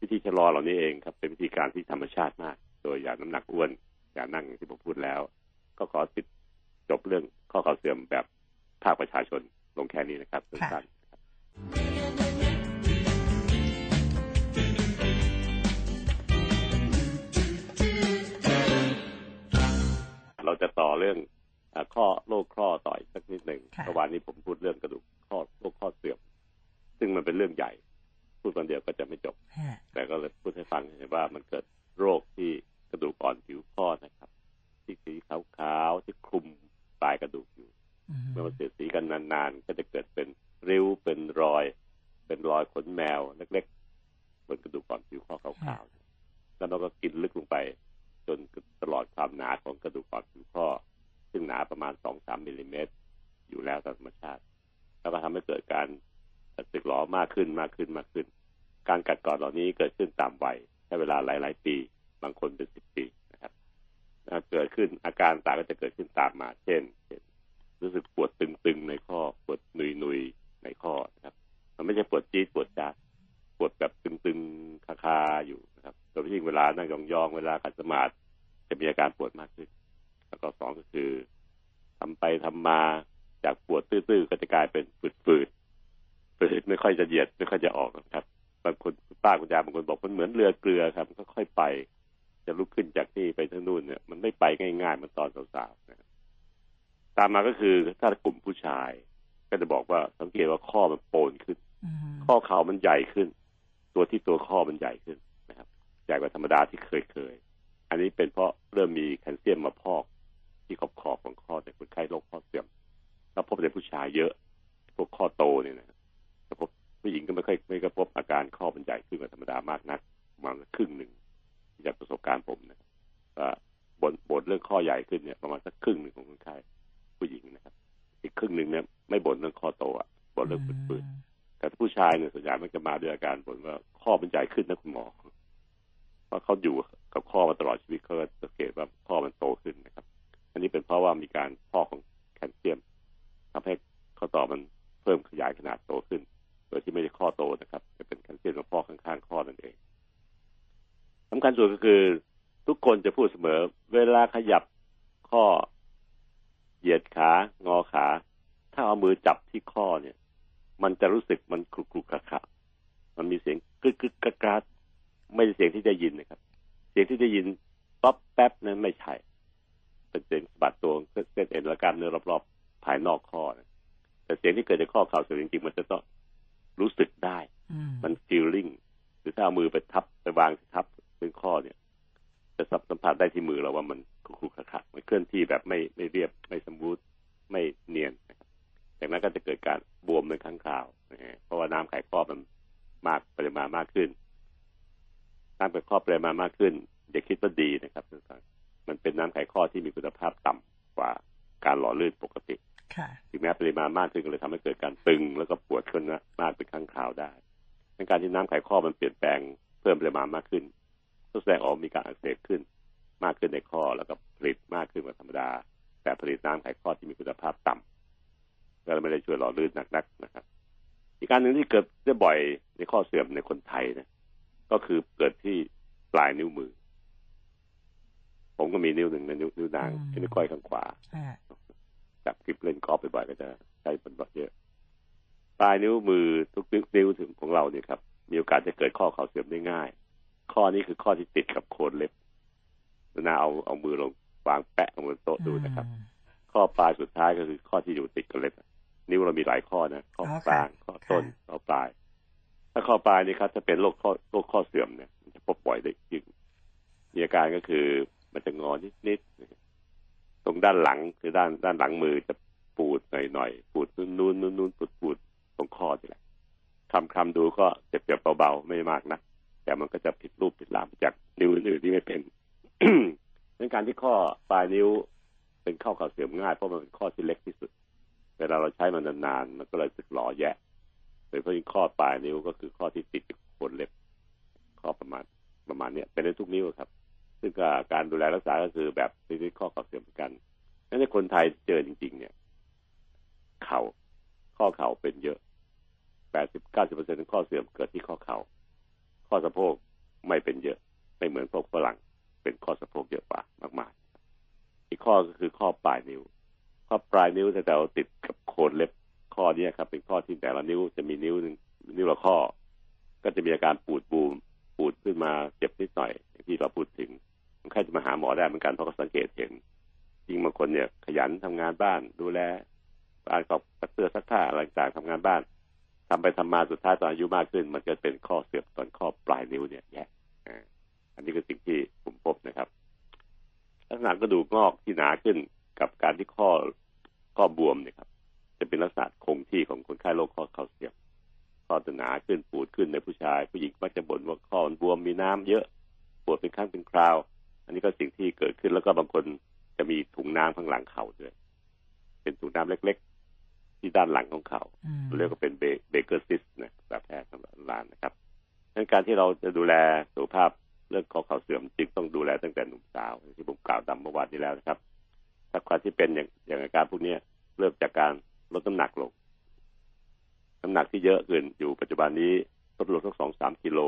วิธีชะลอเหล่านี้เองครับ เป็นวิธีการที่ธรรมชาติมาก โดยอย่าน้ำหนักอ้วนอย่านั่งที่ผมพูดแล้ว ก็ขอติดจบเรื่องข้อเข่าเสื่อมแบบภาคประชาชนลงแค่นี้นะครับสั้น เราจะต่อเรื่องข้อโรคข้อต่อยสักนิดหนึ่งเมื่อวานนี้ผมพูดเรื่องกระดูกข้อโรคข้อเสื่อม ซึ่งมันเป็นเรื่องใหญ่ พูดคนเดียวก็จะไม่จบ แต่ก็เลยพูดให้ฟังเห็นว่ามันเกิดโรคที่กระดูกอ่อนผิวข้อนะครับ ที่สีขาวๆที่คลุมปลายกระดูกอยู่ เมื่อมันเสียสีกันนานๆ ก็จะเกิดเป็น ริ้วเป็นรอย เป็นรอยขนแมวเล็กๆบนกระดูกอ่อนผิวข้อขาวๆแล้วเราก็กินลึกลงไป จนตลอดความหนาของกระดูกอ่อนผิวข้อ ซึ่งหนาประมาณสองสามมิลลิเมตรอยู่แล้วตามธรรมชาติ แล้วก็ทำให้เกิดการสึกหลอมากขึ้นมากขึ้นมากขึ้น การกัดกร่อนเหล่านี้เกิดขึ้นตามวัยใช้เวลาหลาย ๆ ปี บางคนเป็นสิบปีนะครับเกิดขึ้นอาการต่างก็จะเกิดขึ้นตามมา เช่น รู้สึกปวดตึง ๆ ในข้อปวดหนุยๆ ในข้อนะครับ มันไม่ใช่ปวดจี๊ดปวดจัดปวดแบบตึงๆคาๆอยู่นะครับโดยเฉพาะเวลานั่งยองๆเวลาขัดสมาธิจะมีอาการปวดมากขึ้น แล้วก็สองก็คือทำไปทำมาจากปวดตื้อๆก็จะกลายเป็นฝืดๆฝืดไม่ค่อยจะเหยียดไม่ค่อยจะออกนะครับบางคนป้าคุณยายบางคนบอกมันเหมือนเรือเกลือครับก็ค่อยไป จะลุกขึ้นจากนี่ไปที่นู่นเนี่ยมันไม่ไปง่ายๆมันตอนสาวๆนะตามมาก็คือถ้ากลุ่มผู้ชาย ก็จะบอกว่าสังเกตว่าข้อมันโปนขึ้น ข้อเข่ามันใหญ่ขึ้น ตัวที่ตัวข้อมันใหญ่ขึ้นนะครับใหญ่กว่าธรรมดาที่เคยเคยอันนี้เป็นเพราะเริ่มมีแคลเซียมมาพอกที่ขอบขอบของข้อในคนไข้โรคข้อเสื่อมแล้วพบในผู้ชายเยอะพวกข้อโตเนี่ยนะแต่พบผู้หญิงก็ไม่ค่อยไม่ก็พบอาการข้อมันใหญ่ขึ้นกว่าธรรมดามากนักประมาณครึ่งหนึ่งจากประสบการณ์ผมนะว่าบนบนเรื่องข้อใหญ่ขึ้นเนี่ย ประมาณสักครึ่งหนึ่งของคนไข้ผู้หญิงนะครับ อีกครึ่งหนึ่งเนี่ย ไม่บ่นเรื่องข้อโตอะบ่นเรื่องปืนๆแต่ผู้ชายเนี่ยส่วนใหญ่มันจะมาด้วยอาการบ่นว่าข้อมันใหญ่ขึ้นนะคุณหมอเพราะเขาอยู่กับข้อมาตลอดชีวิตเขาสังเกตว่าข้อมันโตขึ้นนะครับ อันนี้เป็นเพราะว่ามีการพอกของแคลเซียมทำให้ข้อต่อมันเพิ่มขยายขนาดโตขึ้นโดยที่ไม่ได้ข้อโตนะครับ จะเป็นแคลเซียมมาพอกข้างๆข้อนั่นเองสำคัญสุดก็คือทุกคนจะพูดเสมอ เวลาขยับข้อเหยียดขางอขา ถ้าเอามือจับที่ข้อเนี่ย มันจะรู้สึกมันคลุกคลุกขะมันมีเสียงกึกกึกกระกาดไม่ใช่เสียงที่ได้ยินนะครับ เสียงที่ได้ยินป๊อปแป๊บนั้นไม่ใช่เป็นเสียงสะบัดตัวเส้นเอ็นและกล้ามเนื้อรอบๆภายนอกข้อนะแต่เสียงที่เกิดจากข้อเข่าเสียงจริงๆมันจะต้องรู้สึกได้ มันฟีลลิ่งหรือถ้าเอามือไปทับไปวางทับเป็นข้อเนี่ย จะสัมผัสได้ที่มือเราว่ามันคุกคักมันเคลื่อนที่แบบไม่ไม่เรียบไม่สมบูรณ์ไม่เนียน นะครับจากนั้นก็จะเกิดการบวมเป็นครั้งคราวนะฮะเพราะว่าน้ำไขข้อมันมากปริมาณมากขึ้น น้ำไขข้อปริมาณมากขึ้นอย่าคิดว่าดีนะครับทุกท่านมันเป็นน้ำไขข้อที่มีคุณภาพต่ำกว่าการหล่อลื่นปกติถึงแม้ปริมาณมากขึ้นก็เลยทำให้เกิดการตึงแล้วก็ปวดขึ้นนะมากเป็นครั้งคราวได้ในการที่น้ำไขข้อมันเปลี่ยนแปลงเพิ่มปริมาณมากขึ้นแสดงออกมีการอักเสบขึ้น มากขึ้นในข้อแล้วก็ผลิตมากขึ้นกว่าธรรมดา แต่ผลิตน้ำไขข้อที่มีคุณภาพต่ำ ก็ไม่ได้ช่วยหล่อลื่นนักๆนะครับ อีกการหนึ่งที่เกิดได้บ่อยในข้อเสื่อมในคนไทยนะก็คือเกิดที่ปลายนิ้วมือ ผมก็มีนิ้วหนึ่งในนิ้วนิ้วนางที่นิ้วก้อยข้างขวาจับกริบเล่นกอล์ฟบ่อยๆก็จะใช้เป็นบ่อยเยอะปลายนิ้วมือทุกนิ้วถึงของเราเนี่ยครับ มีโอกาสจะเกิดข้อเข่าเสื่อมได้ง่าย ข้อนี้คือข้อที่ติดกับโคนเล็บนาเอาเอามือลงวางแปะลงบนโต๊ะดูนะครับ ข้อปลายสุดท้ายก็คือข้อที่อยู่ติดกับเล็บ นิ้วเรามีหลายข้อนะข้อกลางข้อต้นข้อปลาย ถ้าข้อปลายนี่ครับจะเป็นโรคข้อโรคข้อเสื่อมเนี่ยมันจะพบบ่อยได้ยิ่งมีอาการก็คือมันจะงอนิดๆตรงด้านหลังคือด้านด้านหลังมือจะปูดหน่อยๆปูดนูนๆนูนๆปูดปูดตรงข้อนี่แหละคำคำดูก็เจ็บๆเบาๆไม่มากนะแต่มันก็จะผิดรูปผิดลามจากนิ้วอื่นๆที่ไม่เป็นในการที่ข้อปลายนิ้วเป็นข้อเข่าเสื่อมง่ายเพราะมันเป็นข้อที่เล็กที่สุด เวลาเราใช้มันนานๆมันก็เลยสึกหล่อแย่โดยเฉพาะยิ่งข้อปลายนิ้วก็คือข้อที่ติดกับโคนเล็บ ข้อประมาณประมาณเนี้ยเป็นได้ทุกนิ้วครับ ซึ่งการดูแลรักษาก็คือแบบที่ข้อเข่าเสื่อมเหมือนกันนั่นในคนไทยเจอจริง ๆ เนี่ย เข่าข้อเข่าเป็นเยอะแปดสิบเก้าสิบเปอร์เซ็นต์ของข้อเสื่อมเกิดที่ข้อเข่าข้อสะโพกไม่เป็นเยอะไม่เหมือนพวกฝรั่งเป็นข้อสะโพกเยอะกว่ามากๆอีกข้อก็คือข้อปลายนิ้ว ข้อปลายนิ้วแต่เราติดกับโคนเล็บข้อนี้ครับ เป็นข้อที่แต่ละนิ้วจะมีนิ้วหนึ่งนิ้วละข้อ ก็จะมีอาการปูดบูมปูดขึ้นมาเจ็บนิดหน่อยที่เราพูดถึงคนไข้จะมาหาหมอได้เหมือนกันเพราะเขาสังเกตเห็นจริงบางคนเนี่ยขยันทำงานบ้าน ดูแลบ้านกอบซักเสื้อซักผ้าอะไรต่างทำงานบ้านทำไปทำมาสุดท้ายตอนอายุมากขึ้น มันจะเป็นข้อเสื่อมตอนข้อปลายนิ้วเนี่ยแย่อันนี้คือสิ่งที่ผมพบนะครับ ลักษณะกระดูกงอกที่หนาขึ้น กับการที่ข้อข้อบวมเนี่ยครับ จะเป็นลักษณะคงที่ของคนไข้โรคข้อเข่าเสื่อมข้อจะหนาขึ้นปูดขึ้นในผู้ชาย ผู้หญิงมักจะบ่นว่าข้อมันบวมมีน้ำเยอะปวดเป็นครั้งเป็นคราว อันนี้ก็สิ่งที่เกิดขึ้นแล้วก็บางคนจะมีถุงน้ำข้างหลังเข่าด้วยเป็นถุงน้ำเล็ก ๆ ที่ด้านหลังของเขาเรียกว่าเป็นเบเกอร์ซิสนะแบบแพทย์สำหรับร้านนะครับฉดังการที่เราจะดูแลสุขภาพเรื่องข้อเข่าเสื่อมจึงต้องดูแลตั้งแต่หนุ่มสาวที่ผมกล่าวตามเมื่อวานนี้แล้วนะครับ ถ้าความที่เป็นอย่างอย่างอาการพวกนี้เริ่มจากการลดน้ำหนักลง น้ำหนักที่เยอะขึ้นอยู่ปัจจุบันนี้ลดลงสักสองสามกิโล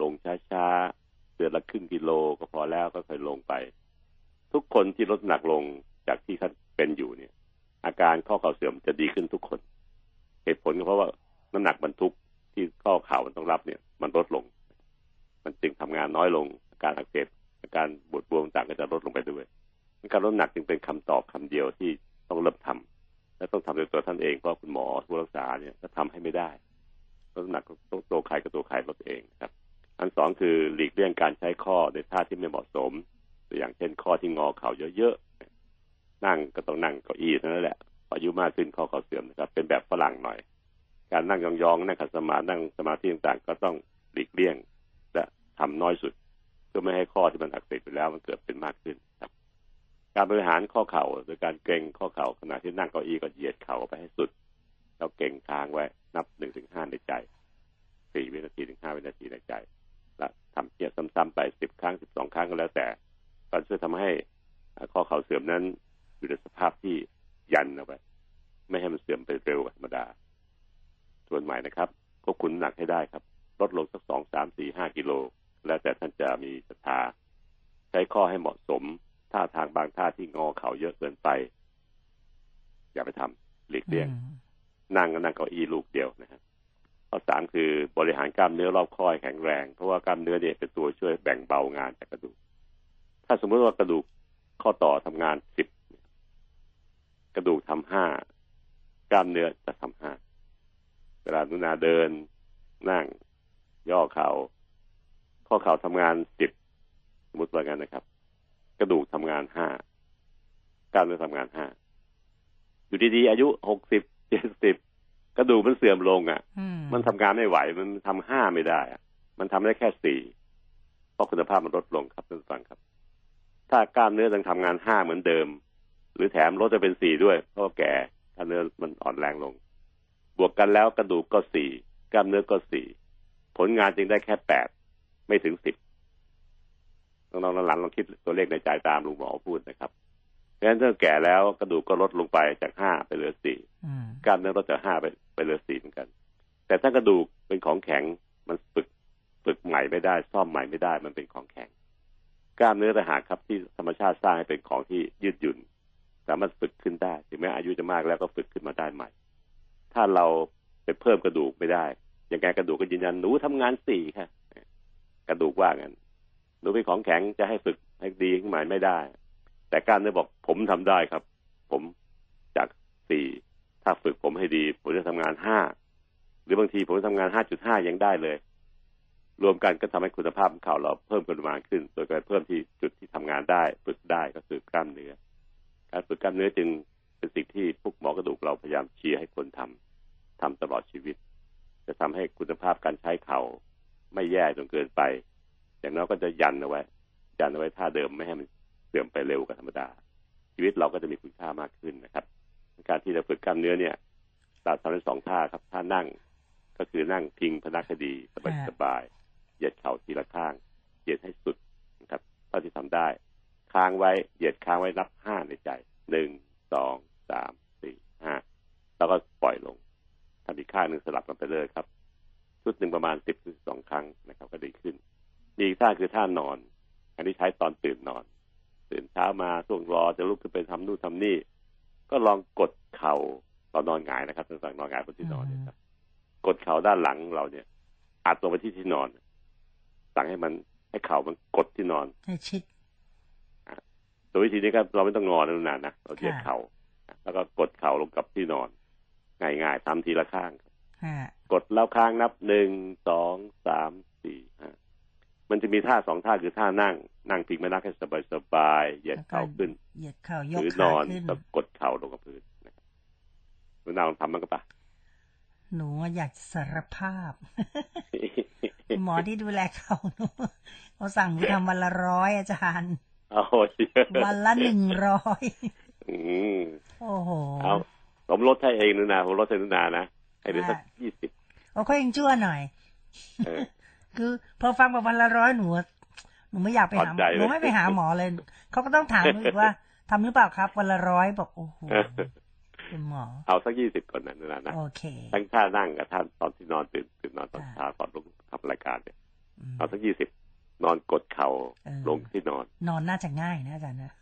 ลงช้าๆเดือนละครึ่งกิโลก็พอแล้วก็ค่อยลงไป ทุกคนที่ลดน้ำหนักลงจากที่เขานเป็นอยู่เนี่ย อาการข้อเข่าเสื่อมจะดีขึ้นทุกคน เหตุผลก็เพราะว่าน้ำหนักบรรทุกที่ข้อเข่ามันต้องรับเนี่ย มันลดลง มันจึงทำงานน้อยลงอาการอักเสบอาการปวดบวมต่างก็จะลดลงไปด้วย การลดน้ำหนักจึงเป็นคำตอบคำเดียวที่ต้องเริ่มทำและต้องทำโดยตัวท่านเองเพราะคุณหมอผู้รักษาเนี่ยก็ทำให้ไม่ได้ลดน้ำหนักต้องตัวใครกับตัวใครลดเองครับ อันสองคือหลีกเลี่ยงการใช้ข้อในท่าที่ไม่เหมาะสม ตัวอย่างเช่นข้อที่งอเข่าเยอะๆนั่งก็ต้องนั่งเก้าอี้นั่นแหละอายุมากขึ้นข้อเข่าเสื่อมนะครับ เป็นแบบฝรั่งหน่อย การนั่งยองๆนั่งขัดสมาธินั่งสมาธิต่างๆ ก็ต้องหลีกเลี่ยง และทำน้อยสุดเพื่อไม่ให้ข้อที่มันอักเสบไปแล้วมันเกิดเป็นมากขึ้น การบริหารข้อเข่าโดยการเกรงข้อเข่าขณะที่นั่งเก้าอี้ก็เหยียดเข่าไปให้สุด แล้วเกรงค้างไว้ นับหนึ่งถึงห้าในใจสี่วินาทีถึงห้าวินาทีในใจ และทำเนี่ยซ้ำๆไปสิบครั้งสิบสองครั้งก็แล้วแต่ก็ช่วยทำให้ข้อเข่าเสื่อมนั้นอยู่ในสภาพที่ยันเอาไว้ไม่ให้มันเสื่อมไปเร็วธรรมดา ส่วนใหม่นะครับควบคุมหนักให้ได้ครับ ลดลงสักสองสามสี่ห้ากิโล แล้วแต่ท่านจะมีศรัทธา ใช้ข้อให้เหมาะสม ท่าทางบางท่าที่งอเข่าเยอะเกินไป อย่าไปทำหลีกเลี่ยง นั่งก็นั่งเก้าอี้ลูกเดียวนะครับข้อสามคือบริหารกล้ามเนื้อรอบข้อแข็งแรง เพราะว่ากล้ามเนื้อเนี่ยเป็นตัวช่วยแบ่งเบางานจากกระดูก ถ้าสมมติว่ากระดูกข้อต่อทำงานสิบกระดูกทำห้ากล้ามเนื้อจะทำห้าเวลานุนาเดิน นั่ง ย่อเขา่าข้อเข่าทำงานสิบสมมติว่างั้นนะครับ กระดูกทำงานห้ากล้ามเนื้อทำงานห้าอยู่ดีๆอายุหกสิบเจ็ดสิบกระดูกมันเสื่อมลงอะ่ะ มันทำงานไม่ไหว มันทำห้าไม่ได้อะมันทำได้แค่สี่เพราะคุณภาพมันลดลงครับท่านฟังครับ ถ้ากล้ามเนื้อยังทำงานห้าเหมือนเดิม หรือแถมลดจะเป็นสี่ด้วย เพราะแก่กล้ามเนื้อมันอ่อนแรงลง บวกกันแล้วกระดูกก็สี่กล้ามเนื้อก็สี่ผลงานจึงได้แค่แปดไม่ถึงสิบ น้องๆหลานลองคิดตัวเลขในใจตามลุงหมอพูดนะครับเพราะฉะนั้นถ้าแก่แล้วกระดูกก็ลดลงไปจากห้าไปเหลือสี่กล้ามเนื้อลดจากห้าไปไปเหลือสี่เหมือนกัน แต่ถ้ากระดูกเป็นของแข็งมันฝึกฝึกใหม่ไม่ได้ ซ่อมใหม่ไม่ได้ มันเป็นของแข็ง กล้ามเนื้อต่หากครับที่ธรรมชาติสร้างให้เป็นของที่ยืดหยุ่น สามารถฝึกขึ้นได้ ถึงแม้อายุจะมากแล้วก็ฝึกขึ้นมาได้ใหม่ ถ้าเราไปเพิ่มกระดูกไม่ได้ยังไงกระดูกก็ยืนยันหนูทำงานสี่ค่ะ กระดูกว่างั้น หนูเป็นของแข็งจะให้ฝึกให้ดีขึ้นมาไม่ได้ แต่ก้ามเนื้อบอกผมทำได้ครับ ผมจากสี่ถ้าฝึกผมให้ดี ผมจะทำงานห้าหรือบางทีผมทำงานห้าจุดห้ายังได้เลย รวมกันก็ทำให้คุณภาพของข่าวเราเพิ่มปริมาณขึ้น โดยการเพิ่มที่จุดที่ทำงานได้ฝึกได้ก็คือกล้ามเนื้อ การฝึกกล้ามเนื้อจึงเป็นสิ่งที่พวกหมอกระดูกเราพยายามเชียร์ให้คนทำทำตลอดชีวิต จะทำให้คุณภาพการใช้เข่าไม่แย่จนเกินไป อย่างน้อยก็จะยันเอาไว้ ยันเอาไว้ท่าเดิมไม่ให้มันเสื่อมไปเร็วกว่าธรรมดา ชีวิตเราก็จะมีคุณค่ามากขึ้นนะครับ การที่เราฝึกกล้ามเนื้อเนี่ยเราทำได้สองท่าครับท่านั่งก็คือนั่งพิงพนักคดีสบายสบายเหยียดเข่าทีละข้างเหยียดให้สุดนะครับเท่าที่ทำได้ ค้างไว้เหยียดค้างไว้นับห้าในใจหนึ่งสองสามสี่ห้าแล้วก็ปล่อยลงทำอีกข้างหนึ่งสลับกันไปเลยครับชุดหนึ่งประมาณสิบถึงสองครั้งนะครับ ก็ดีขึ้น มีอีกท่าคือท่านอน อันนี้ใช้ตอนตื่นนอน ตื่นเช้ามาช่วงรอจะลุกขึ้นไปทำนู่นทำนี่ ก็ลองกดเข่าตอนนอนหงายนะครับท่านฟังนอนหงายบนที่นอนเนี่ยครับ กดเข่าด้านหลังเราเนี่ยอัดลงไปที่ที่นอน สั่งให้มันให้เข่ามันกดที่นอนให้ชิดโดยวิธีนี้ครับเราไม่ต้องงอนนานๆนะเราเหยียดเข่าแล้วก็กดเข่าลงกับที่นอน ง่ายๆทำทีละข้างกดแล้วค้างนับหนึ่งสองสามสี่ห้า มันจะมีท่าสองท่าคือท่านั่ง นั่งพิงมานักให้สบายๆเหยียดเข่าขึ้นเหยียดเข่ายกหรือนอนแล้วกดเข่าลงกับพื้นนะครับหนูนาลองทำมันก็ปะหนูอยากสารภาพ หมอที่ดูแลเขาหนูเขาสั่งทำวันละร้อยอาจารย์โอ้โหวันละหนึ่งร้อยอืมโอ้โหเอาผมลดให้เองนูนาผมลดให้นูนานะให้เป็นสักยี่สิบโอ้เขายังชั่วหน่อย คือพอฟังมาวันละร้อยหนูหนูไม่อยากไปหาหนูไม่ไปหาหมอเลยเขาก็ต้องถามหนูอีกว่าทำหรือเปล่าครับ วันละร้อยบอกโอ้โหคุณหมอเอาสักยี่สิบก่อนนะนะนะโอเคทั้งท่านั่งกับท่านตอนที่นอนตื่นตื่นนอนตอนเช้าตอนลงทำรายการเนี่ยเอาสักยี่สิบนอนกดเข่าลงที่นอน นอนน่าจะง่ายนะอาจารย์นะ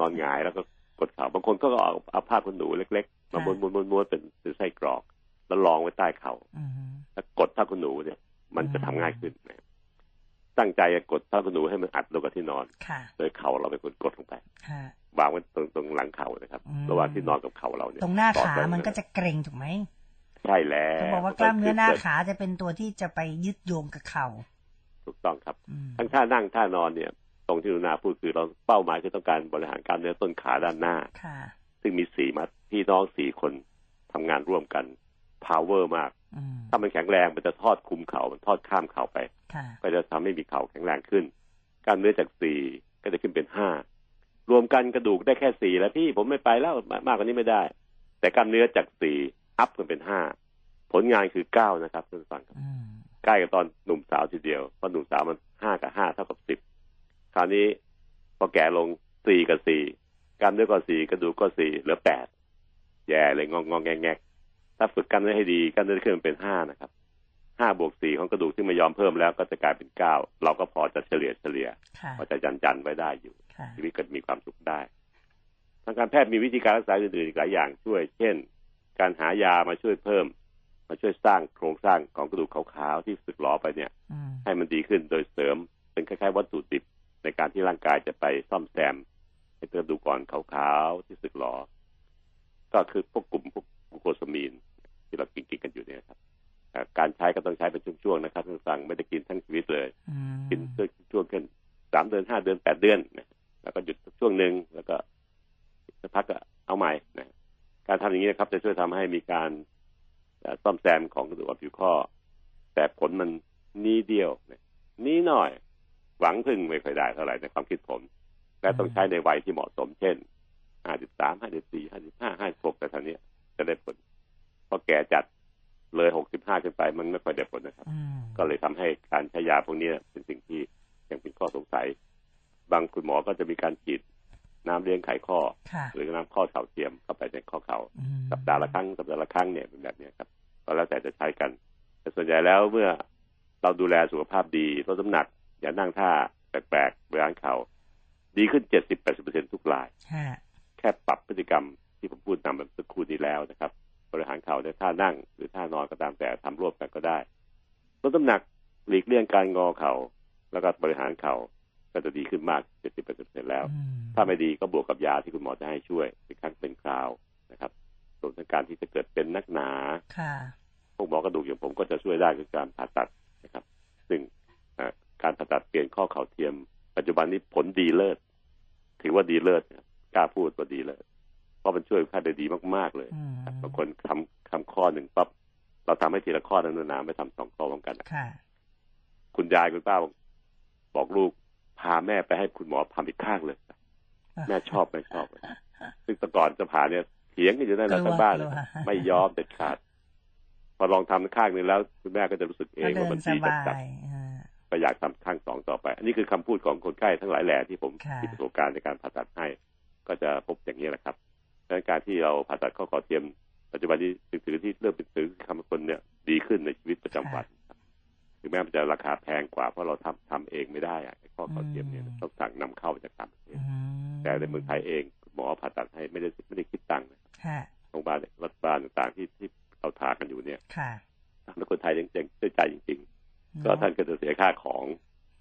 นอนหงายแล้วก็กดเข่าบางคนก็เอาเอาผ้าขนหนูเล็กๆมาม้วนม้วนม้วนเป็นเป็นไส้กรอก แล้วรองไว้ใต้เข่าแล้วกดผ้าขนหนูเนี่ย มันจะทำง่ายขึ้นนะตั้งใจจะกดผ้าขนหนูให้มันอัดลงกับที่นอนโดยเข่าเราเป็นคนกดลงไปวางไว้ตรงตรงหลังเข่านะครับ ระหว่างที่นอนกับเข่าเราเนี่ยตรงหน้าขามันก็จะเกร็งถูกไหมใช่แล้วเขาบอกว่ากล้ามเนื้อหน้าขาจะเป็นตัวที่จะไปยึดโยงกับเข่าถูกต้องครับทั้งท่านั่งท่านอนเนี่ย ตรงที่ลุนาพูดคือเราเป้าหมายคือต้องการบริหารกล้ามเนื้อต้นขาด้านหน้าค่ะซึ่งมีสี่มัดพี่น้องสี่คนทำงานร่วมกัน power มาก ถ้ามันแข็งแรงมันจะทอดคุมเขา่ามันทอดข้ามเข่าไป ก็จะทำให้มีเข่าแข็งแรงขึ้นกล้ามเนื้อจากสี่ก็จะขึ้นเป็นห้ารวมกันกระดูกได้แค่สี่แล้วพี่ผมไม่ไปแล้วมากกว่านี้ไม่ได้ แต่กล้ามเนื้อจากสี่อัพกันเป็นห้าผลงานคือเก้านะครับท่านฟังครับใกล้กับตอนหนุ่มสาวทีเดียวเพราะหนุ่มสาวมันห้ากับห้าเท่ากับสิบคราวนี้พอแก่ลงสี่กับสี่กล้ามเนื้อก็สี่กระดูกก็สี่เหลือแปดแย่เลยงองงองแงงแง ถ้าฝึกกล้ามเนื้อให้ดีกล้ามเนื้อขึ้นเป็นห้านะครับห้าบวกสี่ของกระดูกที่ไม่ยอมเพิ่มแล้วก็จะกลายเป็นเก้าเราก็พอจะเฉลี่ยเฉลี่ยพอจะยันยันไว้ได้อยู่ชีวิตก็มีความสุขได้ ทางการแพทย์มีวิธีการรักษาอื่นๆอีกหลายอย่างช่วย เช่น การหายามาช่วยเพิ่ม มาช่วยสร้างโครงสร้างของกระดูกขาวๆที่สึกหลอไปเนี่ย ให้มันดีขึ้นโดยเสริมเป็นคล้ายๆวัตถุดิบในการที่ร่างกายจะไปซ่อมแซมให้กระดูกก่อนขาวๆที่สึกหลอก็คือพวกกลุ่มพวก กลูโคสมีนที่เรากินกินกันอยู่เนี่ยครับการใช้ก็ต้องใช้เป็นช่วงๆนะครับท่านฟังไม่ได้กินทั้งชีวิตเลย กินช่วงๆกันสามเดือนห้าเดือนแปดเดือนนะแล้วก็หยุดช่วงหนึ่งแล้วก็สักพักก็เอาใหม่นะการทำอย่างนี้นะครับ จะช่วยทำให้มีการซ่อมแซมของกระดูกผิวข้อ แต่ผลมันนี้เดียวนี้หน่อย หวังพึ่งไม่ค่อยได้เท่าไหร่ในความคิดผม และต้องใช้ในวัยที่เหมาะสมเช่นห้าสิบสามห้าสิบสี่ห้าสิบห้าห้าสิบหกแต่ทางนี้ จะได้ผลพอแก่จัดเลยหกสิบห้าขึ้นไปมันไม่ค่อยได้ผลนะครับ ก็เลยทำให้การใช้ยาพวกนี้เป็นสิ่งที่ยังเป็นข้อสงสัย บางคุณหมอก็จะมีการฉีดน้ำเลี้ยงไขข้อ หรือน้ำข้อเข่าเทียมเข้าไปในข้อเข่าสัปดาห์ละครั้งสัปดาห์ละครั้งเนี่ยเป็นแบบนี้ครับก็แล้วแต่จะใช้กัน แต่ส่วนใหญ่แล้วเมื่อเราดูแลสุขภาพดีลดน้ำหนัก อย่านั่งท่าแปลกๆบริหารเข่าดีขึ้นเจ็ดสิบแปดสิบเปอร์เซ็นทุกราย แค่ปรับพฤติกรรม ที่ผมพูดนำแบบสักครู่นี้แล้วนะครับ บริหารเข่าในท่านั่ง หรือท่านอนก็ตามแต่ทำร่วมกันก็ได้ลดน้ำหนักหลีกเลี่ยงการงอเข่า แล้วก็บริหารเข่าก็จะดีขึ้นมากเจ็ดสิบเปอร์เซ็นแล้ว ถ้าไม่ดีก็บวกกับยาที่คุณหมอจะให้ช่วยเป็นครั้งเป็นคราวนะครับส่วนการที่จะเกิดเป็นนักหนาพวกหมอกระดูกอย่างผมก็จะช่วยได้คือการผ่าตัดนะครับ ซึ่งการผ่าตัดเปลี่ยนข้อเข่าเทียม ปัจจุบันนี้ผลดีเลิศ ถือว่าดีเลิศกล้าพูดว่าดีเลิศ เพราะมันช่วยค่าได้ดีมากๆเลยบางคนทำทำข้อหนึ่งปั๊บเราทำให้ทีละข้อนั้นนานๆไม่ทำสองข้อพร้อมกันคุณยายคุณป้าบอกลูกพาแม่ไปให้คุณหมอทำอีกข้างเลยแม่ชอบไม่ชอบซึ่งแต่ก่อนจะผ่าเนี่ยเถียงกันอยู่นั่นแหละทั้งบ้านไม่ยอมเด็ดขาด พอลองทำข้างนึงแล้ว คุณแม่ก็จะรู้สึกเองว่ามันดีจัดก็อยากทำข้างสองต่อไป อันนี้คือคำพูดของคนไข้ทั้งหลายแหล่ที่ผมที่ประสบการณ์ในการผ่าตัดให้ ก็จะพบอย่างนี้แหละครับ ดังนั้นการที่เราผ่าตัดข้อขอเทียม ปัจจุบันนี้ถือที่เริ่มเป็นถือคำคนเนี่ยดีขึ้นในชีวิตประจำวันถึงแม้มันจะราคาแพงกว่าเพราะเราทำทำเองไม่ได้อะข้อเข่าเทียมเนี่ยต้องสั่งนำเข้าจากต่างประเทศแต่ในเมืองไทยเองหมอผ่าตัดให้ไม่ได้ไม่ได้คิดตังค์โรงพยาบาลรัฐบาลต่างๆที่ที่เราทากันอยู่เนี่ยทำให้คนไทยยังยังด้วยใจจริง ๆ ก็ท่านก็จะเสียค่าของ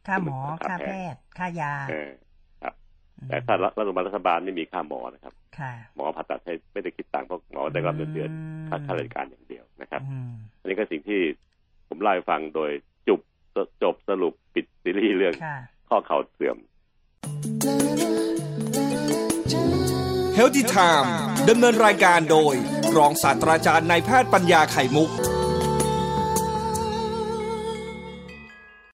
ค่าหมอค่าแพทย์ค่ายาครับ แต่ถ้ารัฐบาลรัฐบาลไม่มีค่าหมอนะครับหมอผ่าตัดให้ไม่ได้คิดตังค์เพราะหมอได้รับเงินเดือนค่าข้าราชการอย่างเดียวนะครับ อันนี้ก็สิ่งที่ผมเล่าให้ฟังโดยจุบจบสรุปปิดซีรีส์เรื่องข้อเข่าเสื่อม Healthy Time ดำเนินรายการโดย รองศาสตราจารย์นายแพทย์ปัญญาไข่มุก